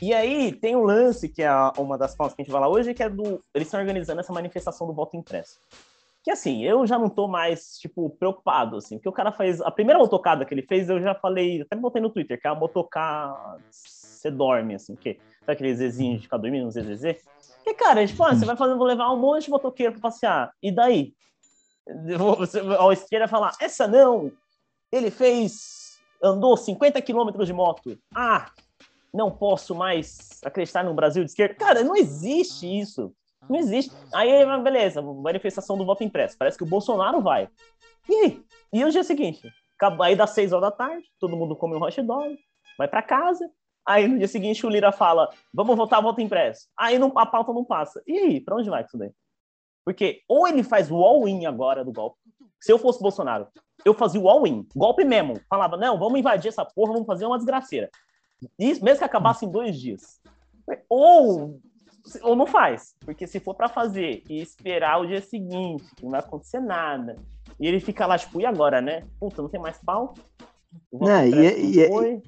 E aí tem um lance, que é uma das pautas que a gente vai lá hoje, que é do. Eles estão organizando essa manifestação do voto impresso. Que assim, eu já não tô mais, tipo, preocupado, assim, porque o cara faz. A primeira motocada que ele fez, eu já falei, até botei no Twitter, que é a motocar. Você dorme, assim, que sabe aqueles zezinhos de ficar dormindo, um ZZZ? Que, cara, tipo, ah, você vai fazer, vou levar um monte de motoqueiro pra passear. E daí? Eu vou- Você, a esquerda falar, essa não! Ele fez. andou 50 quilômetros de moto. Ah, não posso mais acreditar no Brasil de esquerda. Cara, não existe isso. Não existe. Aí, beleza, manifestação do voto impresso. Parece que o Bolsonaro vai. E aí? E o dia seguinte? Aí das seis horas da tarde, todo mundo come um hot dog, vai pra casa. Aí no dia seguinte o Lira fala: vamos votar voto impresso. Aí não, a pauta não passa. E aí, pra onde vai isso daí? Porque ou ele faz o all-in agora do golpe. Se eu fosse Bolsonaro, eu fazia o all-in, golpe mesmo. Falava: não, vamos invadir essa porra, vamos fazer uma desgraceira. Isso, mesmo que acabasse em dois dias. Ou, ou não faz. Porque se for pra fazer e esperar o dia seguinte, que não vai acontecer nada, e ele fica lá, tipo, e agora, né? Puta, não tem mais pau? Não, e- não e- foi.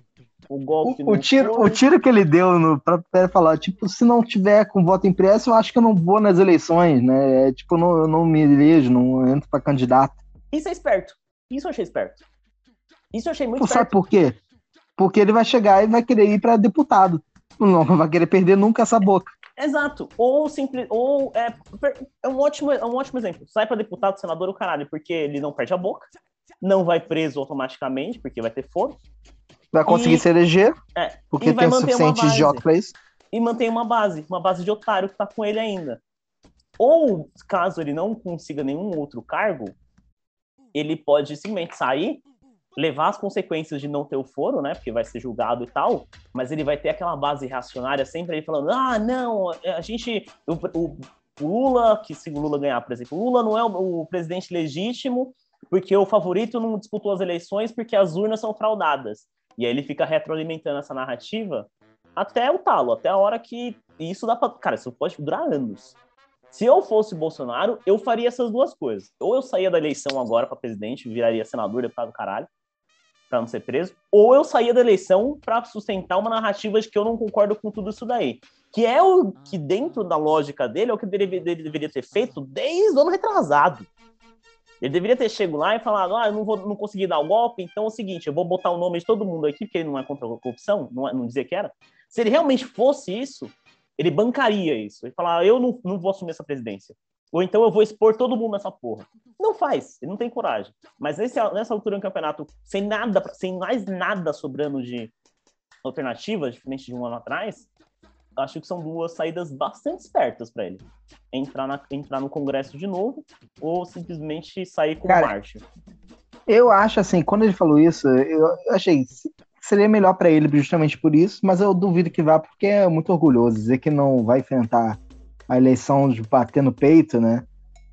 O golpe O, o tiro, foi. o tiro que ele deu no pra falar, tipo, se não tiver com voto impresso, eu acho que eu não vou nas eleições, né? É, tipo, eu não, eu não me elejo, não entro pra candidato. Isso é esperto. Isso eu achei esperto. Isso eu achei muito Pô, sabe esperto. por quê? Porque ele vai chegar e vai querer ir pra deputado. Não vai querer perder nunca essa boca. Exato. Ou simples, ou é, é um ótimo, é um ótimo exemplo. Sai para deputado, senador, o caralho, porque ele não perde a boca, não vai preso automaticamente, porque vai ter foro, Vai conseguir E- se eleger, é, porque tem o suficiente idiota pra isso. e mantém uma base, uma base de otário que tá com ele ainda. Ou, caso ele não consiga nenhum outro cargo, ele pode simplesmente sair, levar as consequências de não ter o foro, né? Porque vai ser julgado e tal, mas ele vai ter aquela base reacionária sempre aí falando: ah, não, a gente. O, o- o Lula, que se o Lula ganhar, por exemplo, o Lula não é o, o presidente legítimo porque o favorito não disputou as eleições porque as urnas são fraudadas. E aí ele fica retroalimentando essa narrativa até o talo, até a hora que isso dá pra. Cara, isso pode durar anos. Se eu fosse Bolsonaro, eu faria essas duas coisas. Ou eu saía da eleição agora para presidente, viraria senador, deputado do caralho, para não ser preso, ou eu saía da eleição para sustentar uma narrativa de que eu não concordo com tudo isso daí. Que é o que, dentro da lógica dele, é o que ele deveria ter feito desde o ano retrasado. Ele deveria ter chegado lá e falado: ah, eu não, vou, não consegui dar o golpe, então é o seguinte, eu vou botar o nome de todo mundo aqui, porque ele não é contra a corrupção, não, é- não dizia que era. Se ele realmente fosse isso, ele bancaria isso. Ele falar: eu não, não vou assumir essa presidência. Ou então eu vou expor todo mundo nessa porra. Não faz, ele não tem coragem. Mas nesse, nessa altura do campeonato, sem nada, sem mais nada sobrando de alternativas, diferente de um ano atrás, acho que são duas saídas bastante espertas para ele. Entrar, na, entrar no Congresso de novo ou simplesmente sair com Cara, marcha. Eu acho assim, quando ele falou isso, eu achei que seria melhor pra ele justamente por isso, mas eu duvido que vá porque é muito orgulhoso dizer que não vai enfrentar a eleição de bater no peito, né?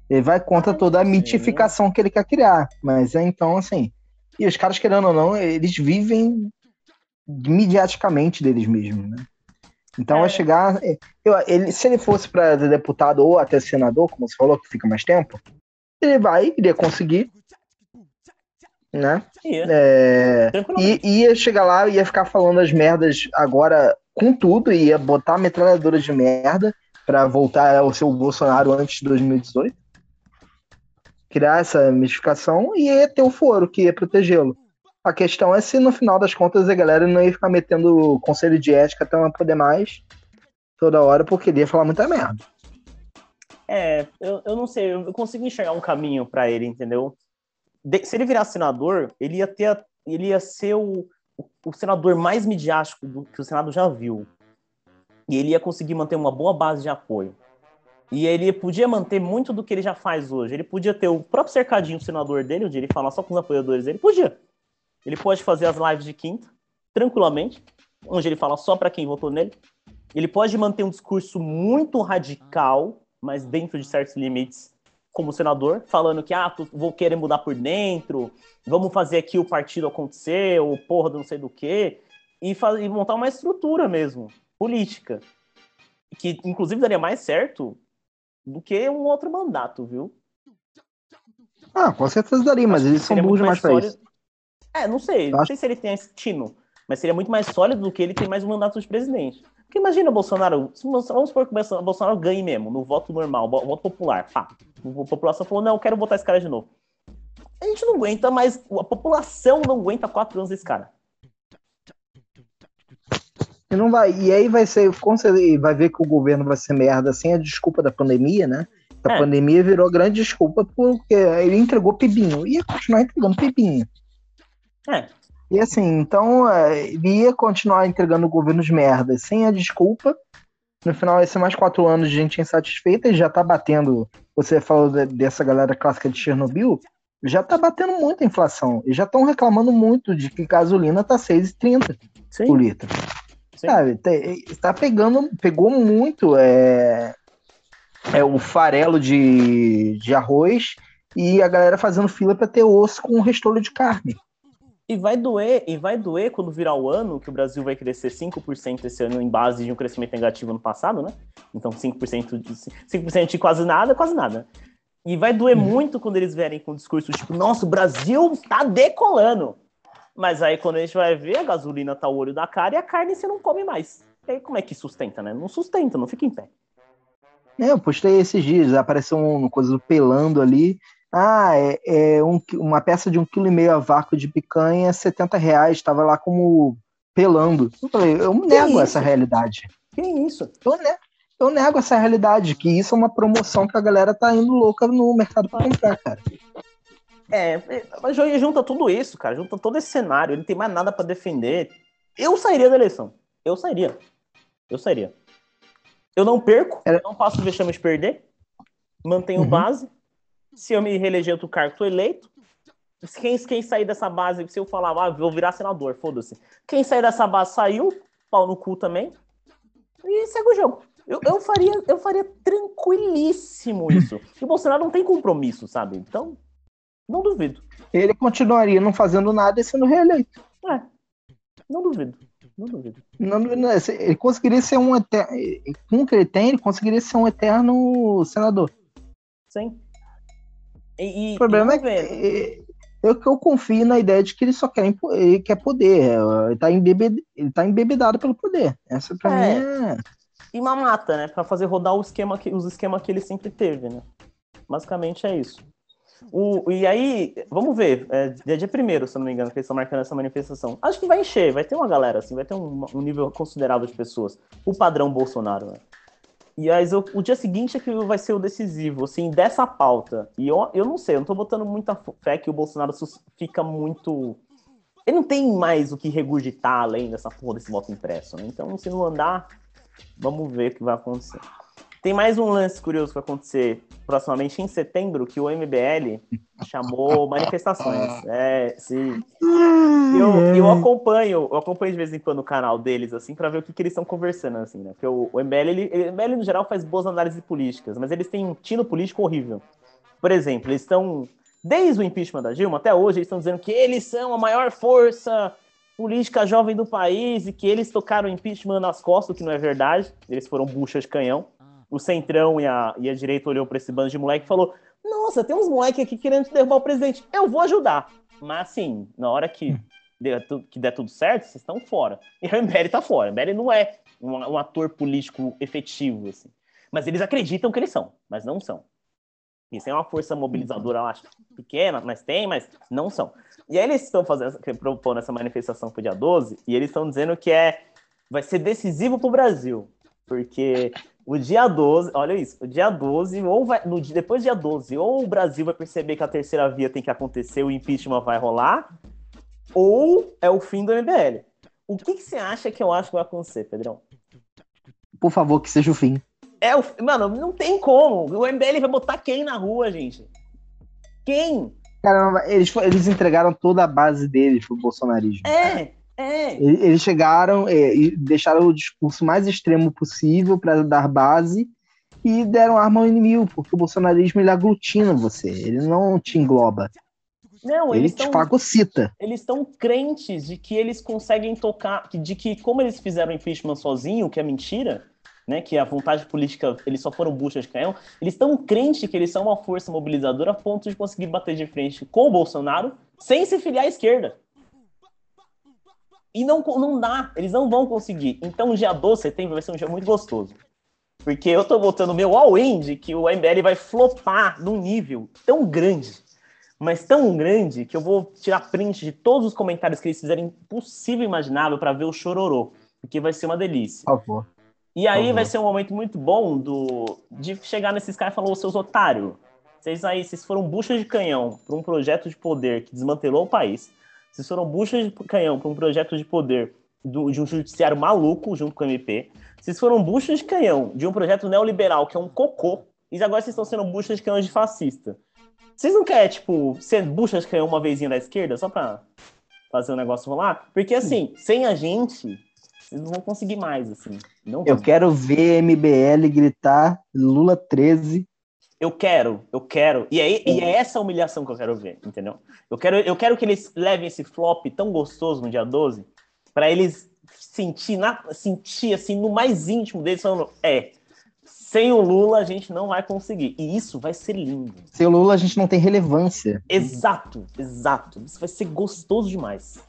Ele vai contra Ah, toda a sim. mitificação que ele quer criar, mas é então assim, e os caras querendo ou não, eles vivem mediaticamente deles mesmos, né? Então É. vai chegar, eu- ele, se ele fosse para deputado ou até senador, como você falou, que fica mais tempo, ele vai, iria conseguir, né? Ia, É, e ia chegar lá e ia ficar falando as merdas agora com tudo, e ia botar metralhadora de merda pra voltar ao seu Bolsonaro antes de 2018. Criar essa mistificação e ia ter o foro que ia protegê-lo. A questão é se no final das contas a galera não ia ficar metendo conselho de ética até não poder mais toda hora, porque ele ia falar muita merda. É, eu, eu não sei, eu consigo enxergar um caminho para ele, entendeu? De- se ele virar senador, ele ia ter, ele ia ser o, o, o senador mais midiático do, que o Senado já viu. E ele ia conseguir manter uma boa base de apoio. E ele podia manter muito do que ele já faz hoje. Ele podia ter o próprio cercadinho senador dele, onde ele fala só com os apoiadores dele. Podia. Ele pode fazer as lives de quinta, tranquilamente, onde ele fala só para quem votou nele. Ele pode manter um discurso muito radical, mas dentro de certos limites, como senador, falando que ah, vou querer mudar por dentro, vamos fazer aqui o partido acontecer, ou porra do não sei do quê, e, e montar uma estrutura mesmo, política, que inclusive daria mais certo do que um outro mandato, viu? Ah, com certeza daria, mas Acho eles são burros demais pra isso. É, não sei. Não acho- sei se ele tem esse tino. Mas seria muito mais sólido do que ele ter mais um mandato de presidente. Porque imagina Bolsonaro. se Bolso- Vamos supor que o Bolso- Bolsonaro ganhe mesmo, no voto normal, vo- voto popular. Pá. A população falou: não, eu quero votar esse cara de novo. A gente não aguenta, mas a população não aguenta quatro anos desse cara. E não vai. E aí vai ser, com certeza, vai ver que o governo vai ser merda sem a desculpa da pandemia, né? A É. pandemia virou grande desculpa porque ele entregou pibinho. Ia continuar entregando pibinho. É. E assim, então é, ele ia continuar entregando governos merda sem a desculpa. No final vai ser mais quatro anos de gente insatisfeita e já tá batendo. Você falou de- dessa galera clássica de Chernobyl, já tá batendo muito a inflação. E já estão reclamando muito de que gasolina tá 6,30 Sim. por litro. Sim. Sabe, tá pegando, pegou muito é, é, o farelo de, de arroz e a galera fazendo fila pra ter osso com um restolho de carne. E vai doer, e vai doer quando virar o ano, que o Brasil vai crescer 5% esse ano em base de um crescimento negativo no passado, né? Então 5% de 5% de quase nada, quase nada. E vai doer muito quando eles vierem com um discurso tipo, nossa, o Brasil tá decolando. Mas aí quando a gente vai ver, a gasolina tá o olho da cara e a carne você não come mais. E aí como é que sustenta, né? Não sustenta, não fica em pé. É, eu postei esses dias, apareceu uma coisa do pelando ali. Ah, é, é um, uma peça de um quilo e meio a vácuo de picanha, 70 reais, estava lá como pelando. Eu falei, eu nego isso? essa realidade. Que isso? Eu, ne eu nego essa realidade, que isso é uma promoção que a galera tá indo louca no mercado para comprar, cara. É, mas junta tudo isso, cara, junta todo esse cenário, ele não tem mais nada para defender. Eu sairia da eleição. Eu sairia. Eu sairia. Eu não perco, Era- não passo vexame de perder, mantenho Uhum. base. Se eu me reeleger outro cargo, tô eleito. Quem, quem sair dessa base, se eu falar, ah, vou virar senador, foda-se. Quem sair dessa base saiu, pau no cu também. E segue o jogo. Eu, eu, faria, eu faria tranquilíssimo isso. E o Bolsonaro não tem compromisso, sabe? Então, não duvido. Ele continuaria não fazendo nada e sendo reeleito. É, não duvido. Não duvido. Não, não, ele conseguiria ser um eterno. Com o que ele tem, ele conseguiria ser um eterno senador. Sim. E, O problema é que eu, que eu confio na ideia de que ele só quer, ele quer poder. Ele tá, embebed, ele tá embebedado pelo poder. Essa pra É. mim é. E mamata, né? Pra fazer rodar o esquema que, os esquemas que ele sempre teve, né? Basicamente é isso. O, e aí, vamos ver, é, dia, dia primeiro, se eu não me engano, que eles estão marcando essa manifestação. Acho que vai encher, vai ter uma galera, assim, vai ter um, um nível considerável de pessoas. O padrão Bolsonaro, né? E aí, o, dia seguinte é que vai ser o decisivo, assim, dessa pauta. E eu, eu não sei, eu não tô botando muita fé que o Bolsonaro fica muito. Ele não tem mais o que regurgitar além dessa porra desse voto impresso, né? Então, se não andar, vamos ver o que vai acontecer. Tem mais um lance curioso que vai acontecer proximamente em setembro, que o MBL chamou manifestações. É, sim. Eu, eu acompanho, eu acompanho de vez em quando o canal deles, assim, pra ver o que, que eles estão conversando, assim, né? Porque o, o MBL, ele, ele- o MBL, no geral, faz boas análises políticas, mas eles têm um tino político horrível. Por exemplo, eles estão, desde o impeachment da Dilma até hoje, eles estão dizendo que eles são a maior força política jovem do país e que eles tocaram o impeachment nas costas, o que não é verdade. Eles foram buchas de canhão. O Centrão e a, e a direita olhou pra esse bando de moleque e falou: Nossa, tem uns moleques aqui querendo derrubar o presidente. Eu vou ajudar. Mas assim, na hora que der, tu- que der tudo certo, vocês estão fora. E o MBL tá fora. MBL não é um, um ator político efetivo, assim. Mas eles acreditam que eles são, mas não são. Isso é uma força mobilizadora, eu acho, pequena, mas tem, mas não são. E aí eles estão fazendo, propondo essa manifestação pro dia 12, e eles estão dizendo que é, vai ser decisivo pro Brasil. Porque o dia 12, olha isso, o dia 12, ou vai, no, depois do dia 12, ou o Brasil vai perceber que a terceira via tem que acontecer, o impeachment vai rolar, ou é o fim do MBL. O que, que você acha que eu acho que vai acontecer, Pedrão? Por favor, que seja o fim. É o, mano, não tem como. O MBL vai botar quem na rua, gente? Quem? Caramba, eles, eles entregaram toda a base deles pro bolsonarismo. É, é. Eles chegaram é, e deixaram o discurso mais extremo possível para dar base e deram arma ao inimigo, porque o bolsonarismo ele aglutina você, ele não te engloba, Não, ele eles te estão fagocita. eles estão crentes de que eles conseguem tocar, de que como eles fizeram impeachment sozinho, que é mentira, né, que a vontade política, eles só foram buchas de canhão, eles estão crentes que eles são uma força mobilizadora a ponto de conseguir bater de frente com o Bolsonaro sem se filiar à esquerda. E não, não dá, eles não vão conseguir. Então, o dia 12 de setembro vai ser um dia muito gostoso. Porque eu tô botando meu all-in de que o MBL vai flopar num nível tão grande, mas tão grande, que eu vou tirar print de todos os comentários que eles fizerem possível e imaginável para ver o chororô. Porque vai ser uma delícia. Por favor. E aí vai ser um momento muito bom do de chegar nesses caras e falar, ô seus otários, vocês aí, vocês foram buchas de canhão para um projeto de poder que desmantelou o país. Vocês foram buchas de canhão para um projeto de poder do- de um judiciário maluco junto com o MP. Vocês foram buchas de canhão de um projeto neoliberal que é um cocô. E agora vocês estão sendo buchas de canhão de fascista. Vocês não querem, tipo, ser buchas de canhão uma vezinha da esquerda só pra fazer o negócio rolar? Porque, assim, sem a gente, vocês não vão conseguir mais, assim. Não Eu vão. quero ver MBL gritar Lula 13. Eu quero, eu quero. E é, e é essa humilhação que eu quero ver, entendeu? Eu quero, eu quero que eles levem esse flop tão gostoso no dia 12, pra eles sentir, na, sentir assim, no mais íntimo deles, falando: é, sem o Lula a gente não vai conseguir. E isso vai ser lindo. Sem o Lula a gente não tem relevância. Exato, exato. Isso vai ser gostoso demais.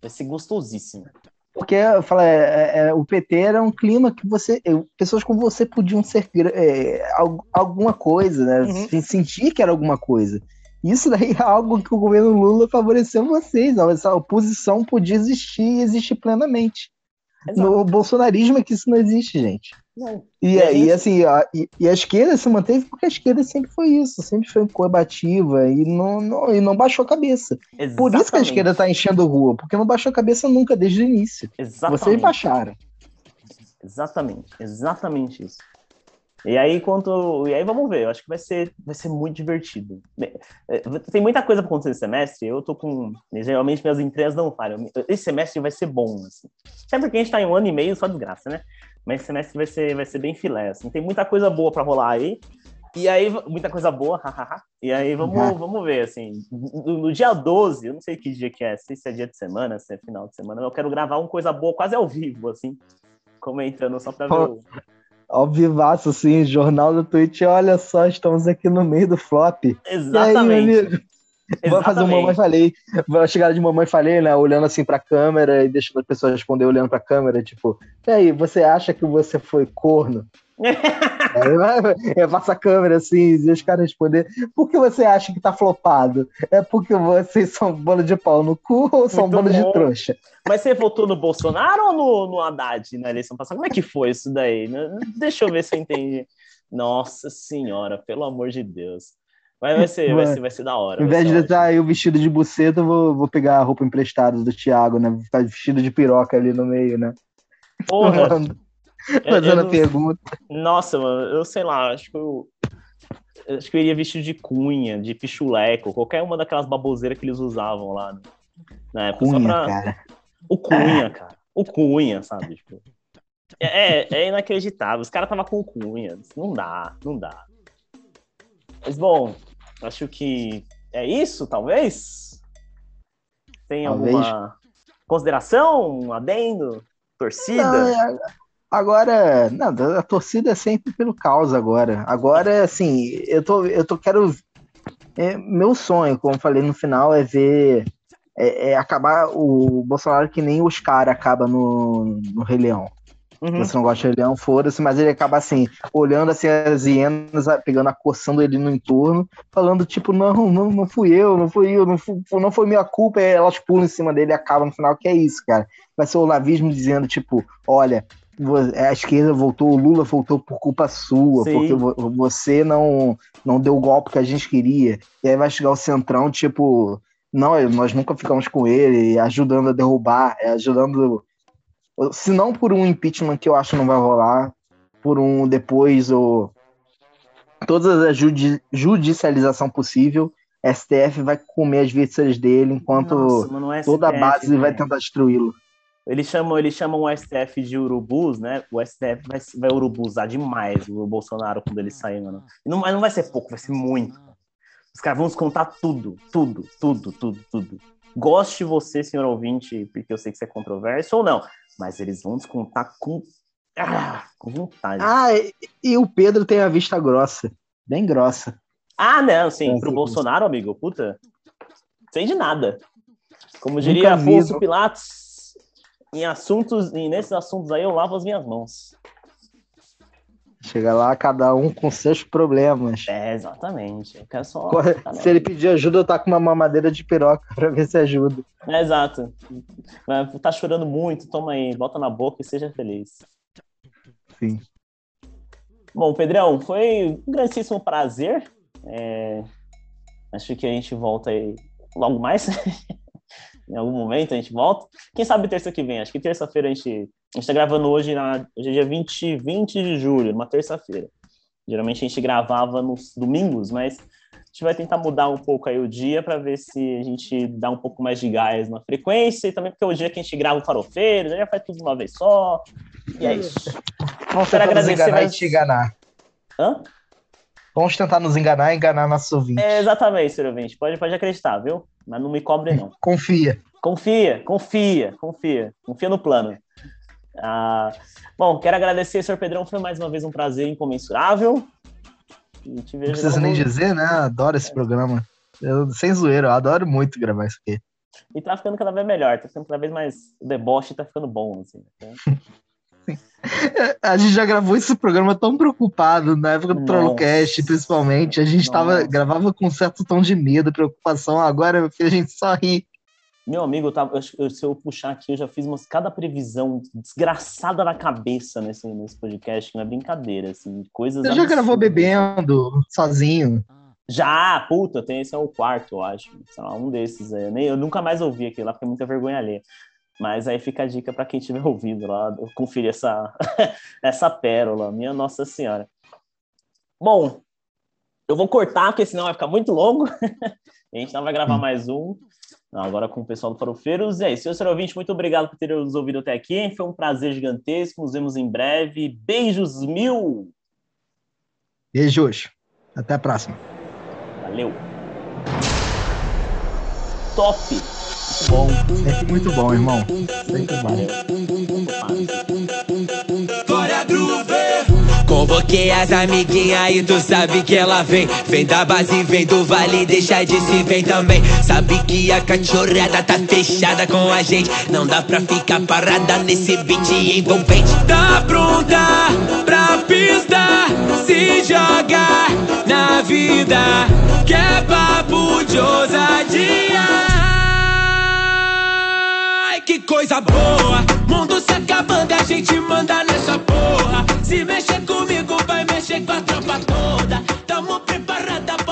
Vai ser gostosíssimo. Porque eu falo, é, é, é, o PT era um clima que você. Pessoas como você podiam ser é, al- alguma coisa, né? Uhum. Se- Sentir que era alguma coisa. Isso daí é algo que o governo Lula favoreceu vocês. ó. Essa oposição podia existir e existir plenamente. Exato. No bolsonarismo é que isso não existe, gente. Não. E, a gente- assim, a, e, e a esquerda se manteve porque a esquerda sempre foi isso, sempre foi combativa e não, não, e não baixou a cabeça. Por isso que a Exatamente. esquerda tá enchendo rua, porque não baixou a cabeça nunca desde o início. Exatamente. Vocês baixaram. Exatamente, exatamente isso. E aí, quanto. E aí vamos ver, eu acho que vai ser, vai ser muito divertido. É, Tem muita coisa para acontecer esse semestre. Eu tô com. Geralmente minhas empresas não falham. Esse semestre vai ser bom, assim. Sempre porque a gente tá em um ano e meio só desgraça, né? Mas esse semestre vai ser, vai ser bem filé, assim. Tem muita coisa boa para rolar aí. E aí, muita coisa boa, hahaha. E aí, vamos, Uhum. vamos ver, assim. No, no dia 12, eu não sei que dia que é, se é dia de semana, se é final de semana, eu quero gravar uma coisa boa quase ao vivo, assim. Comentando só pra ver o. Ao vivaço, assim, jornal do Twitch, olha só, estamos aqui no meio do flop. E aí, meu Exatamente. amigo? Vou fazer um mamãe falei. Vou chegar de mamãe falei, né? Olhando assim pra câmera e deixando a pessoa responder olhando pra câmera, tipo, e aí, você acha que você foi corno? Eu passo a câmera assim e os caras responder, por que você acha que tá flopado? É porque vocês são bolo de pau no cu ou são Muito de bom. trouxa? Mas você votou no Bolsonaro ou no, no Haddad na eleição passada? Como é que foi isso daí? Deixa eu ver se eu entendi. Nossa senhora, pelo amor de Deus. Mas vai ser, vai ser, vai ser da hora. Invés ser de estar aí o vestido de buceta, eu vou, vou pegar a roupa emprestada do Thiago, né? Vou ficar vestido de piroca ali no meio, né? Porra, Fazendo a pergunta. Nossa, mano, eu sei lá, acho que eu. Acho que eu iria vestido de cunha, de pichuleco, qualquer uma daquelas baboseiras que eles usavam lá né? na época. só Cunha, pra- cara. O Cunha, cara. O Cunha, sabe? Tipo, é, é inacreditável. Os caras tava com o Cunha. Não dá, não dá. Mas, bom, acho que é isso, talvez? Tem Talvez. alguma consideração, um adendo, torcida? Não, é- agora, não, a torcida é sempre pelo caos agora. Agora, assim, eu tô, eu tô quero é, meu sonho, como falei no final, é ver é, é acabar o Bolsonaro que nem os caras acaba no, no Rei Leão. Uhum. Você não gosta de Rei Leão, foda-se, mas ele acaba assim, olhando assim as hienas, a- pegando, acossando ele no entorno, falando tipo, não, não, não fui eu, não fui eu, não, fui, não foi minha culpa, elas pulam em cima dele e acabam no final, que é isso, cara. Vai ser o lavismo dizendo, tipo, olha, a esquerda voltou, o Lula voltou por culpa sua, Sim. porque vo- você não, não deu o golpe que a gente queria. E aí vai chegar o Centrão, tipo, não, nós nunca ficamos com ele, ajudando a derrubar, é, ajudando. Se não por um impeachment que eu acho não vai rolar, por um depois, ou toda a judi- judicialização possível, STF vai comer as vísceras dele enquanto Nossa, é toda a base vai né? tentar destruí-lo. Eles chamam, eles chamam o STF de urubus, né? O STF vai, vai urubuzar demais o Bolsonaro quando ele sair, mano. E Não, mas não vai ser pouco, vai ser muito. Os caras vão nos contar tudo, tudo, tudo, tudo, tudo. Goste você, senhor ouvinte, porque eu sei que isso é controverso ou não, mas eles vão nos contar com, ah, com vontade. Ah, e, e o Pedro tem a vista grossa, bem grossa. Ah, não, sim, É, pro sim. Bolsonaro, amigo, puta, sei de nada. Como diria Afonso. Pilatos, em assuntos, e nesses assuntos aí eu lavo as minhas mãos. Chega lá, cada um com seus problemas. É, exatamente. Eu quero só. Se ele pedir ajuda, eu tá com uma mamadeira de piroca pra ver se ajuda. É, exato. Tá chorando muito, toma aí, bota na boca e seja feliz. Sim. Bom, Pedrão, foi um grandíssimo prazer. É, Acho que a gente volta aí logo mais. em algum momento a gente volta. Quem sabe terça que vem? Acho que terça-feira a gente. A gente tá gravando hoje, na... hoje é dia 20, 20 de julho, uma terça-feira. Geralmente a gente gravava nos domingos, mas a gente vai tentar mudar um pouco aí o dia para ver se a gente dá um pouco mais de gás na frequência e também porque é o dia que a gente grava o farofeiro, já faz tudo de uma vez só. E é isso. Vamos Quero tentar nos agradecer enganar mais- e te enganar. Hã? Vamos tentar nos enganar e enganar nossos ouvintes. É, exatamente, senhor ouvinte. Pode, pode acreditar, viu? Mas não me cobre, não. Confia. Confia, confia, confia. Confia no plano. Ah, bom, quero agradecer, senhor Pedrão. Foi mais uma vez um prazer incomensurável. Te Não precisa nem dizer, né? Adoro esse programa. Eu, sem zoeira, eu adoro muito gravar isso aqui. E tá ficando cada vez melhor, tá ficando cada vez mais. O deboche tá ficando bom, assim. Né? A gente já gravou esse programa tão preocupado na época do Trollcast, principalmente. A gente tava, gravava com um certo tom de medo, preocupação. Agora, meu filho, a gente só ri. Meu amigo, eu se eu puxar aqui, eu já fiz umas, cada previsão desgraçada na cabeça nesse, nesse podcast, que não é brincadeira, assim, coisas. Você já gravou bebendo, sozinho? Já, puta, tem esse é o quarto, eu acho. Sei lá, um desses. Eu, nem, eu nunca mais ouvi aquilo lá, porque é muita vergonha ali. Mas aí fica a dica para quem tiver ouvido lá, conferir essa, essa pérola, minha Nossa Senhora. Bom, eu vou cortar, porque senão vai ficar muito longo. a gente não vai gravar hum. mais um. Agora com o pessoal do Farofeiros. E aí, senhor ouvinte, muito obrigado por ter nos ouvido até aqui. Foi um prazer gigantesco. Nos vemos em breve. Beijos mil! Beijos. Até a próxima. Valeu. Top! Bom. Sempre muito bom, irmão. Sempre valeu. Bora Convoquei as amiguinhas e tu sabe que ela vem. Vem da base, vem do vale, deixa de se vem também. Sabe que a cachorrada tá fechada com a gente. Não dá pra ficar parada nesse beat envolvente. Tá pronta pra pista, se joga na vida Que é papo de ousadia que coisa boa. Mundo se acabando, a gente manda nessa porra. Se mexer comigo, vai mexer com a tropa toda. Tamo preparado